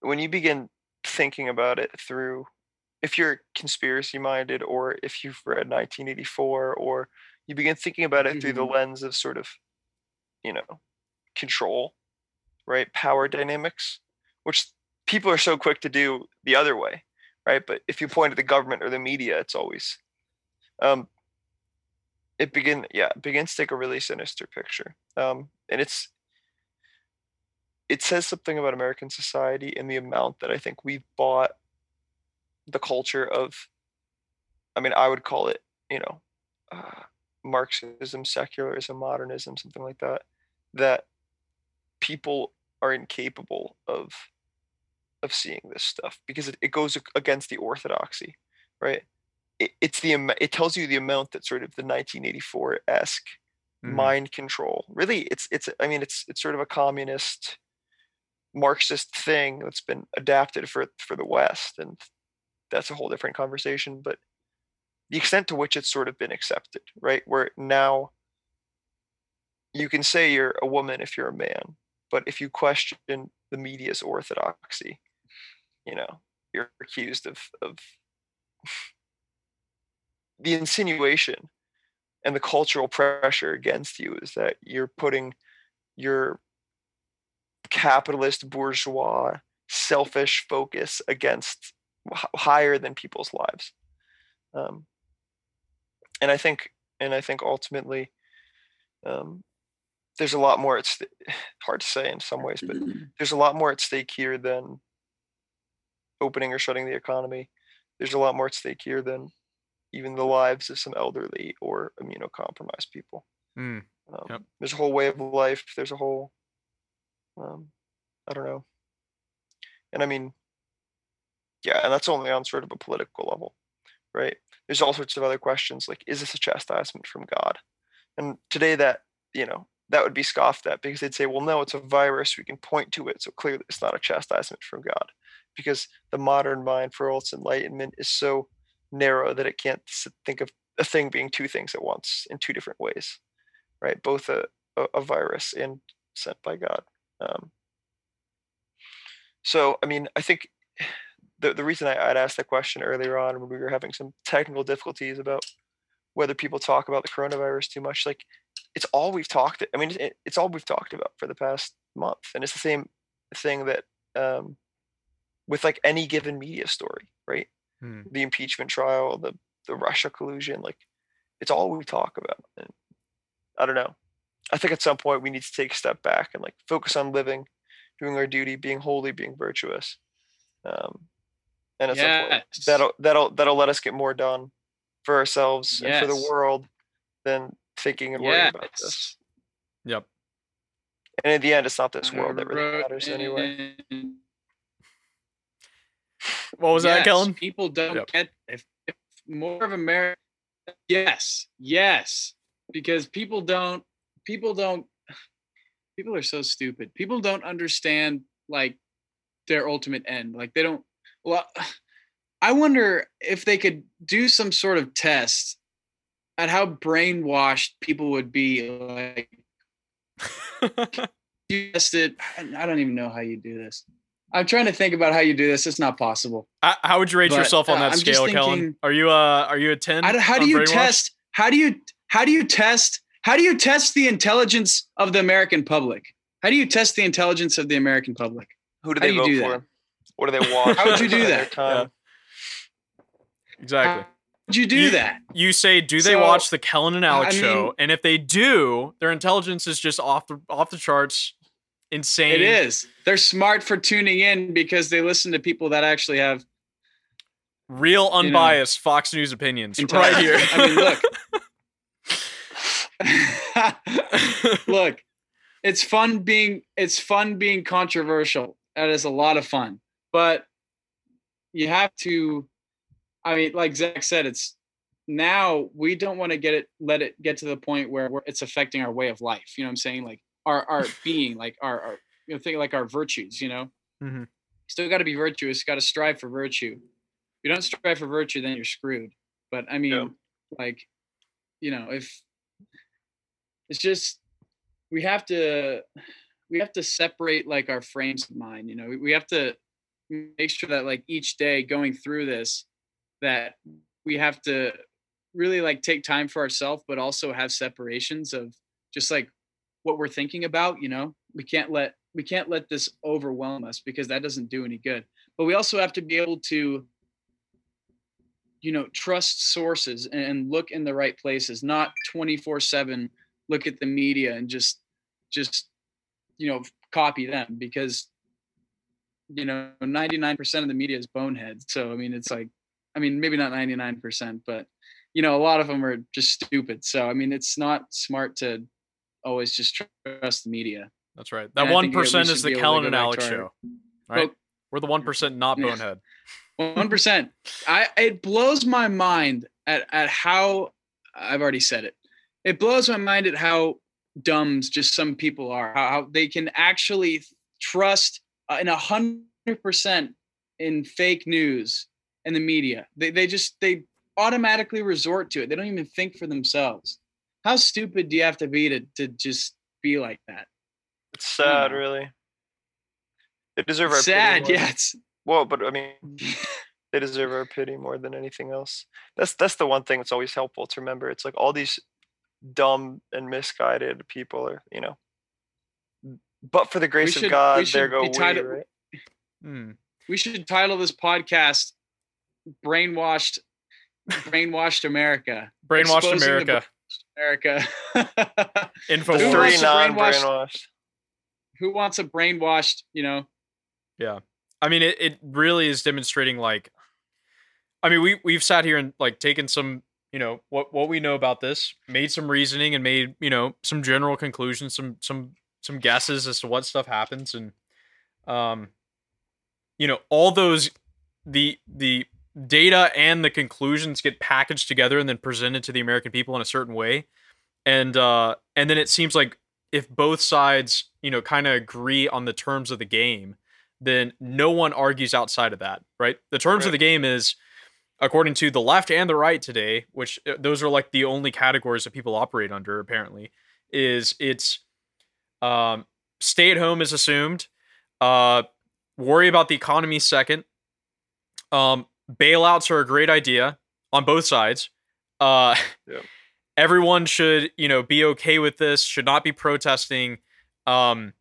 Speaker 2: when you begin thinking about it through if you're conspiracy minded or if you've read 1984 or you begin thinking about it through the
Speaker 3: Mhm.
Speaker 2: lens of sort of you know control right power dynamics which people are so quick to do the other way right but if you point at the government or the media it's always um it begin yeah it begins to take a really sinister picture um and it's it says something about american society and the amount that i think we've bought the culture of i mean i would call it you know uh, marxism secularism modernism something like that that people are incapable of of seeing this stuff because it, it goes against the orthodoxy right it, it's the it tells you the amount that sort of the 1984 esque mm. mind control really it's it's i mean it's it's sort of a communist marxist thing that's been adapted for for the west and that's a whole different conversation but the extent to which it's sort of been accepted right? Where now you can say you're a woman if you're a man but if you question the media's orthodoxy you know you're accused of of the insinuation and the cultural pressure against you is that you're putting your capitalist bourgeois selfish focus against higher than people's lives um, and i think and i think ultimately um, there's a lot more it's hard to say in some ways but there's a lot more at stake here than opening or shutting the economy there's a lot more at stake here than even the lives of some elderly or immunocompromised people.
Speaker 4: Mm,
Speaker 2: um,
Speaker 4: yep.
Speaker 2: There's a whole way of life. There's a whole, um, I don't know. And I mean, yeah, and that's only on sort of a political level, right? There's all sorts of other questions like, is this a chastisement from God? And today, that you know, that would be scoffed at because they'd say, well, no, it's a virus. We can point to it, so clearly it's not a chastisement from God, because the modern mind, for all its enlightenment, is so narrow that it can't think of a thing being two things at once in two different ways, right? Both a, a, a virus and sent by God. Um, so, I mean, I think the, the reason I, would asked that question earlier on when we were having some technical difficulties about whether people talk about the coronavirus too much, like it's all we've talked. I mean, it, it's all we've talked about for the past month, and it's the same thing that um, with like any given media story, right?
Speaker 4: Hmm.
Speaker 2: the impeachment trial, the the Russia collusion, like it's all we talk about. And I don't know. I think at some point we need to take a step back and like focus on living, doing our duty, being holy, being virtuous. Um, and at yes. some point that'll that'll that'll let us get more done for ourselves yes. and for the world than thinking and worrying yes. about this.
Speaker 4: Yep.
Speaker 2: And in the end, it's not this world that really matters anyway.
Speaker 4: What was yes, that, Kellen?
Speaker 3: People don't yep. get if, if more of America. Yes, yes, because people don't. People don't. People are so stupid. People don't understand like their ultimate end. Like they don't. Well, I wonder if they could do some sort of test at how brainwashed people would be. Like, you tested. I don't even know how you do this. I'm trying to think about how you do this. It's not possible.
Speaker 4: Uh, how would you rate but, yourself on that uh, scale, thinking, Kellen? Are you uh are you a 10?
Speaker 3: how do you test how do you how do you test how do you test the intelligence of the American public? How do you test the intelligence of the American public?
Speaker 2: Who do they do vote do for? That? What do they watch?
Speaker 3: how would you do that?
Speaker 4: Yeah. Exactly.
Speaker 3: How would you do
Speaker 4: you,
Speaker 3: that?
Speaker 4: You say, do they so, watch the Kellen and Alex I mean, show? And if they do, their intelligence is just off the off the charts insane.
Speaker 3: It is. They're smart for tuning in because they listen to people that actually have
Speaker 4: real unbiased you know, Fox News opinions right here.
Speaker 3: I mean, look. look, it's fun being it's fun being controversial. That is a lot of fun. But you have to I mean, like Zach said, it's now we don't want to get it let it get to the point where it's affecting our way of life. You know what I'm saying? Like our our being, like our, our you know, think like our virtues, you know.
Speaker 4: Mm-hmm.
Speaker 3: Still got to be virtuous. Got to strive for virtue. If you don't strive for virtue, then you're screwed. But I mean, yeah. like, you know, if it's just we have to we have to separate like our frames of mind. You know, we, have to make sure that like each day going through this, that we have to really like take time for ourselves, but also have separations of just like what we're thinking about you know we can't let we can't let this overwhelm us because that doesn't do any good but we also have to be able to you know trust sources and look in the right places not 24 7 look at the media and just just you know copy them because you know 99% of the media is bonehead so i mean it's like I mean, maybe not 99%, but you know, a lot of them are just stupid. So I mean, it's not smart to always just trust the media.
Speaker 4: That's right. That
Speaker 3: I
Speaker 4: one
Speaker 3: think we
Speaker 4: percent is the Kellen and Alex
Speaker 3: our-
Speaker 4: show. Right? We're the one percent not
Speaker 3: Yeah.
Speaker 4: bonehead.
Speaker 3: One percent. I it blows my mind at at how I've already said it. It blows my mind at how dumb just some people are. How, how they can actually trust uh, in a hundred percent in fake news and the media. They they just they automatically resort to it. They don't even think for themselves. How stupid do you have to be to to just be like that?
Speaker 2: It's sad, really. They deserve our pity
Speaker 3: Sad, yeah. It's,
Speaker 2: Well, but I mean, they deserve our pity more than anything else. That's that's the one thing that's always helpful to remember. It's like all these dumb and misguided people are, you know. But for the grace
Speaker 3: should-
Speaker 2: of
Speaker 3: we
Speaker 2: God, there
Speaker 3: should
Speaker 2: go
Speaker 3: be
Speaker 2: we.
Speaker 3: tied-
Speaker 2: Right?
Speaker 4: Hmm.
Speaker 3: we should title this podcast "Brainwashed." Brainwashed America.
Speaker 4: Brainwashed
Speaker 3: Exposing the
Speaker 4: America.
Speaker 3: America.
Speaker 2: The
Speaker 3: Who wants
Speaker 2: three
Speaker 3: to brainwash-
Speaker 2: non-brainwashed.
Speaker 3: Who wants a brainwashed, you know?
Speaker 4: Yeah. I mean, it, it really is demonstrating like, I mean, we we've sat here and like taken some, you know, what what we know about this, made some reasoning, and made you know some general conclusions, some some some guesses as to what stuff happens, and um, you know, all those the the data and the conclusions get packaged together and then presented to the American people in a certain way, and uh, and then it seems like if both sides, you know, kind of agree on the terms of the game then no one argues outside of that, right? The terms of the game is, according to the left and the right today, which uh, those are like the only categories that people operate under, apparently, is it's um, stay at home is assumed, uh, worry about the economy second, um, bailouts are a great idea on both sides. Uh,
Speaker 2: Yep.
Speaker 4: Everyone should, you know, be okay with this. Should not be protesting. Um,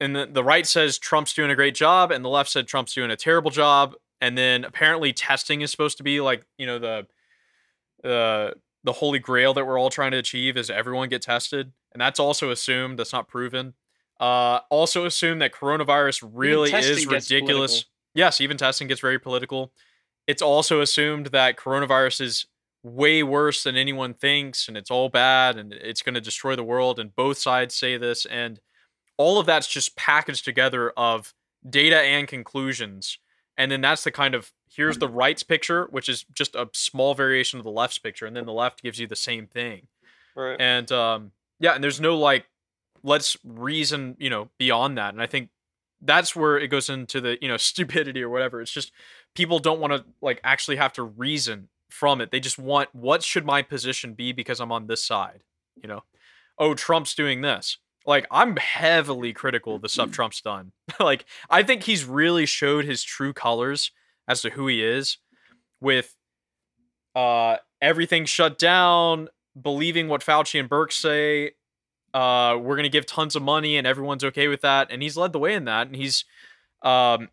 Speaker 4: and the, the right says Trump's doing a great job, and the left said Trump's doing a terrible job. And then apparently testing is supposed to be like you know the the the holy grail that we're all trying to achieve is everyone get tested, and that's also assumed. That's not proven. Uh, also assume that coronavirus really is ridiculous. Yes, even testing gets very political. It's also assumed that coronavirus is way worse than anyone thinks, and it's all bad, and it's going to destroy the world. And both sides say this, and all of that's just packaged together of data and conclusions and then that's the kind of here's the right's picture which is just a small variation of the left's picture and then the left gives you the same thing.
Speaker 2: Right.
Speaker 4: and um yeah and there's no like let's reason you know beyond that. And i think that's where it goes into the you know stupidity or whatever. It's just people don't want to like actually have to reason from it. They just want what should my position be because i'm on this side you know? Oh trump's doing this like i'm heavily critical of the stuff trump's done. Like i think he's really showed his true colors as to who he is with uh everything shut down believing what fauci and Birx say uh we're gonna give tons of money and everyone's okay with that and he's led the way in that and he's um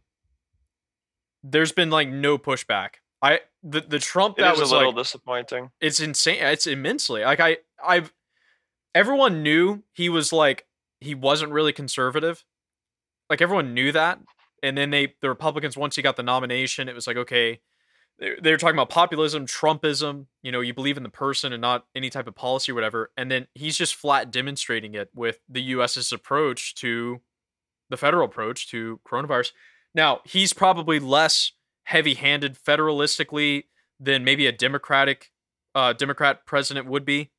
Speaker 4: there's been like no pushback. I the, the trump
Speaker 2: It
Speaker 4: that was
Speaker 2: a little
Speaker 4: like
Speaker 2: disappointing.
Speaker 4: it's insane it's immensely. Like i i've everyone knew he was like he wasn't really conservative. Like everyone knew that. And then they the republicans once he got the nomination it was like okay they, they were talking about populism trumpism you know you believe in the person and not any type of policy or whatever. And then he's just flat demonstrating it with the us's approach to the federal approach to coronavirus. Now he's probably less heavy-handed federalistically than maybe a democratic uh, democrat president would be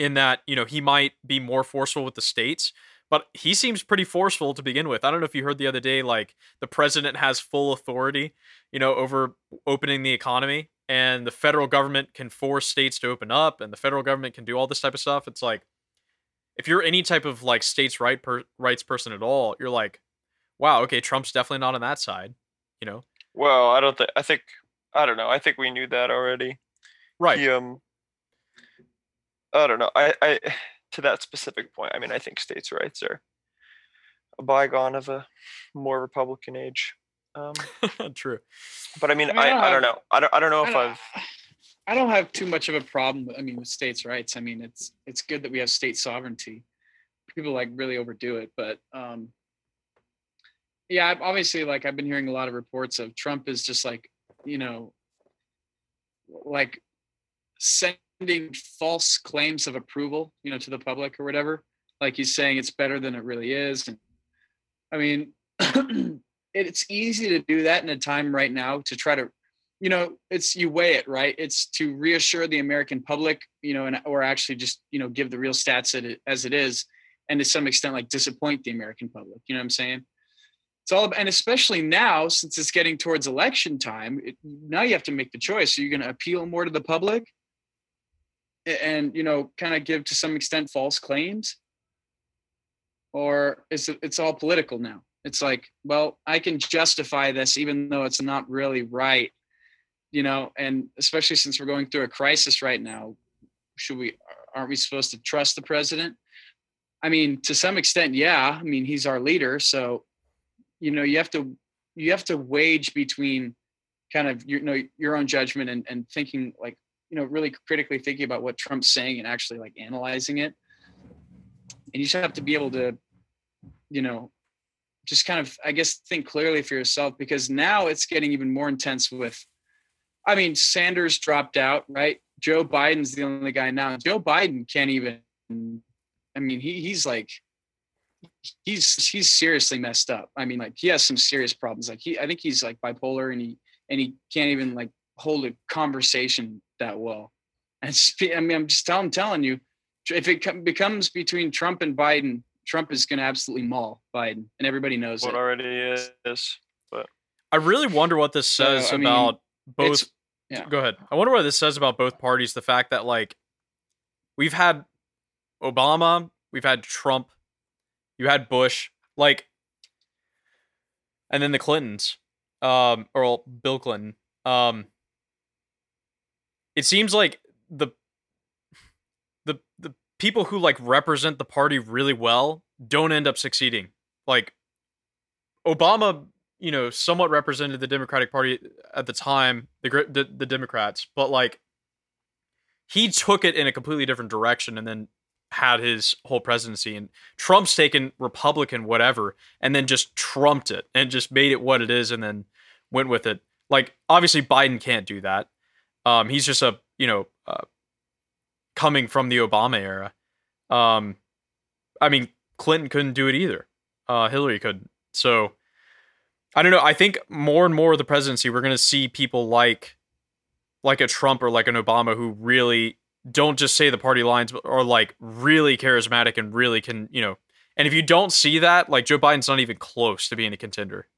Speaker 4: in that you know he might be more forceful with the states but he seems pretty forceful to begin with i don't know if you heard the other day like the president has full authority you know over opening the economy and the federal government can force states to open up and the federal government can do all this type of stuff it's like if you're any type of like states right per- rights person at all you're like wow okay trump's definitely not on that side you know
Speaker 2: Well, I don't think. I think. I don't know. I think we knew that already.
Speaker 4: right
Speaker 2: He, um. I don't know. I, I to that specific point. I mean, I think states' rights are a bygone of a more Republican age. Um,
Speaker 4: true
Speaker 2: but I mean,
Speaker 3: I mean, I
Speaker 2: I,
Speaker 3: don't
Speaker 2: I don't
Speaker 3: have-
Speaker 2: know. I don't. I don't know
Speaker 3: I
Speaker 2: if
Speaker 3: don't,
Speaker 2: I've.
Speaker 3: I don't have too much of a problem. With, I mean, with states' rights. I mean, it's it's good that we have state sovereignty. People like really overdo it, but um, yeah, I've- obviously, like I've been hearing a lot of reports of Trump is just like, you know, like sending false claims of approval, you know, to the public or whatever. Like he's saying it's better than it really is. And I mean, it's easy to do that in a time right now to try to, you know, it's you weigh it, right? It's to reassure the American public, you know, and or actually just, you know, give the real stats as it is, and to some extent like disappoint the American public. You know what I'm saying? It's all and especially now since it's getting towards election time, it, now you have to make the choice. Are you going to appeal more to the public and you know kind of give to some extent false claims? Or is it, it's all political now? It's like well i can justify this even though it's not really right you know and especially since we're going through a crisis right now should we aren't we supposed to trust the president? I mean to some extent yeah. I mean he's our leader so you know you have to you have to wage between kind of you know your own judgment and, and thinking like you know really critically thinking about what trump's saying and actually like analyzing it. And you just have to be able to you know just kind of i guess think clearly for yourself because now it's getting even more intense with i mean sanders dropped out right? Joe biden's the only guy now. Joe biden can't even i mean he, he's like he's he's seriously messed up. I mean like he has some serious problems. Like he i think he's like bipolar and he and he can't even like hold a conversation that well and i mean i'm just telling telling you if it becomes between trump and biden Trump is going to absolutely maul Biden, and everybody knows
Speaker 2: what
Speaker 3: it.
Speaker 2: already is. But
Speaker 4: I really wonder what this says so, about mean, both. Yeah. Go ahead. I wonder what this says about both parties. The fact that like we've had Obama, we've had Trump, you had Bush, like, and then the Clintons, um, or Bill Clinton. Um, it seems like the the the people who like represent the party really well don't end up succeeding. Like Obama, you know, somewhat represented the Democratic Party at the time, the the, the Democrats, but like he took it in a completely different direction and then had his whole presidency and Trump's taken Republican whatever and then just trumped it and just made it what it is and then went with it. Like obviously Biden can't do that. Um he's just a, you know, uh, coming from the Obama era. Um, I mean, Clinton couldn't do it either. Uh, Hillary couldn't. So I don't know. I think more and more of the presidency, we're going to see people like like a Trump or like an Obama who really don't just say the party lines, but are like really charismatic and really can, you know. And if you don't see that, like Joe Biden's not even close to being a contender.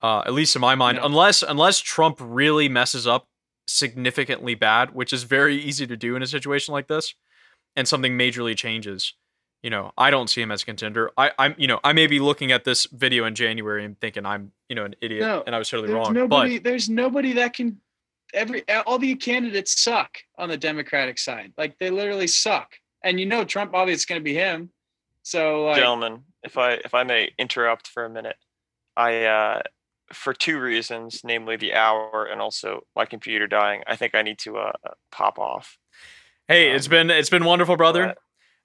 Speaker 4: Uh, at least in my mind, no. unless unless Trump really messes up significantly bad, which is very easy to do in a situation like this, and something majorly changes, you know, I don't see him as a contender. I, I'm, you know, I may be looking at this video in January and thinking I'm, you know, an idiot no, and I was totally wrong.
Speaker 3: Nobody,
Speaker 4: but
Speaker 3: there's nobody that can. Every all the candidates suck on the Democratic side. Like they literally suck. And you know, Trump obviously it's going to be him. So, like,
Speaker 2: gentlemen, if I if I may interrupt for a minute, I uh, for two reasons, namely the hour and also my computer dying, I think I need to uh, pop off.
Speaker 4: Hey, um, it's been it's been wonderful, brother.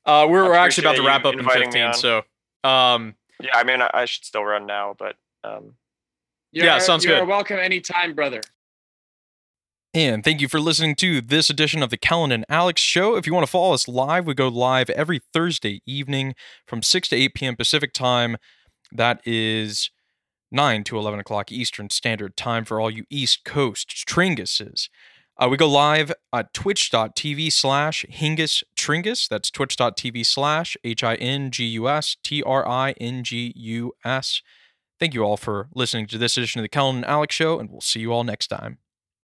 Speaker 4: Uh, we're, we're actually about to wrap up in 15, so um,
Speaker 2: yeah, I mean, I, I, should still run now, but um,
Speaker 4: yeah, sounds good.
Speaker 3: you're welcome anytime, brother.
Speaker 1: And thank you for listening to this edition of the Kellen and Alex Show. If you want to follow us live, we go live every Thursday evening from 6 to 8 p.m. Pacific time. That is 9 to 11 o'clock Eastern Standard Time for all you East Coast Tringuses. Uh, we go live at twitch.tv slash Hingus Tringus. That's twitch.tv slash H I N G U S T R I N G U S. Thank you all for listening to this edition of the Kellen and Alex Show, and we'll see you all next time.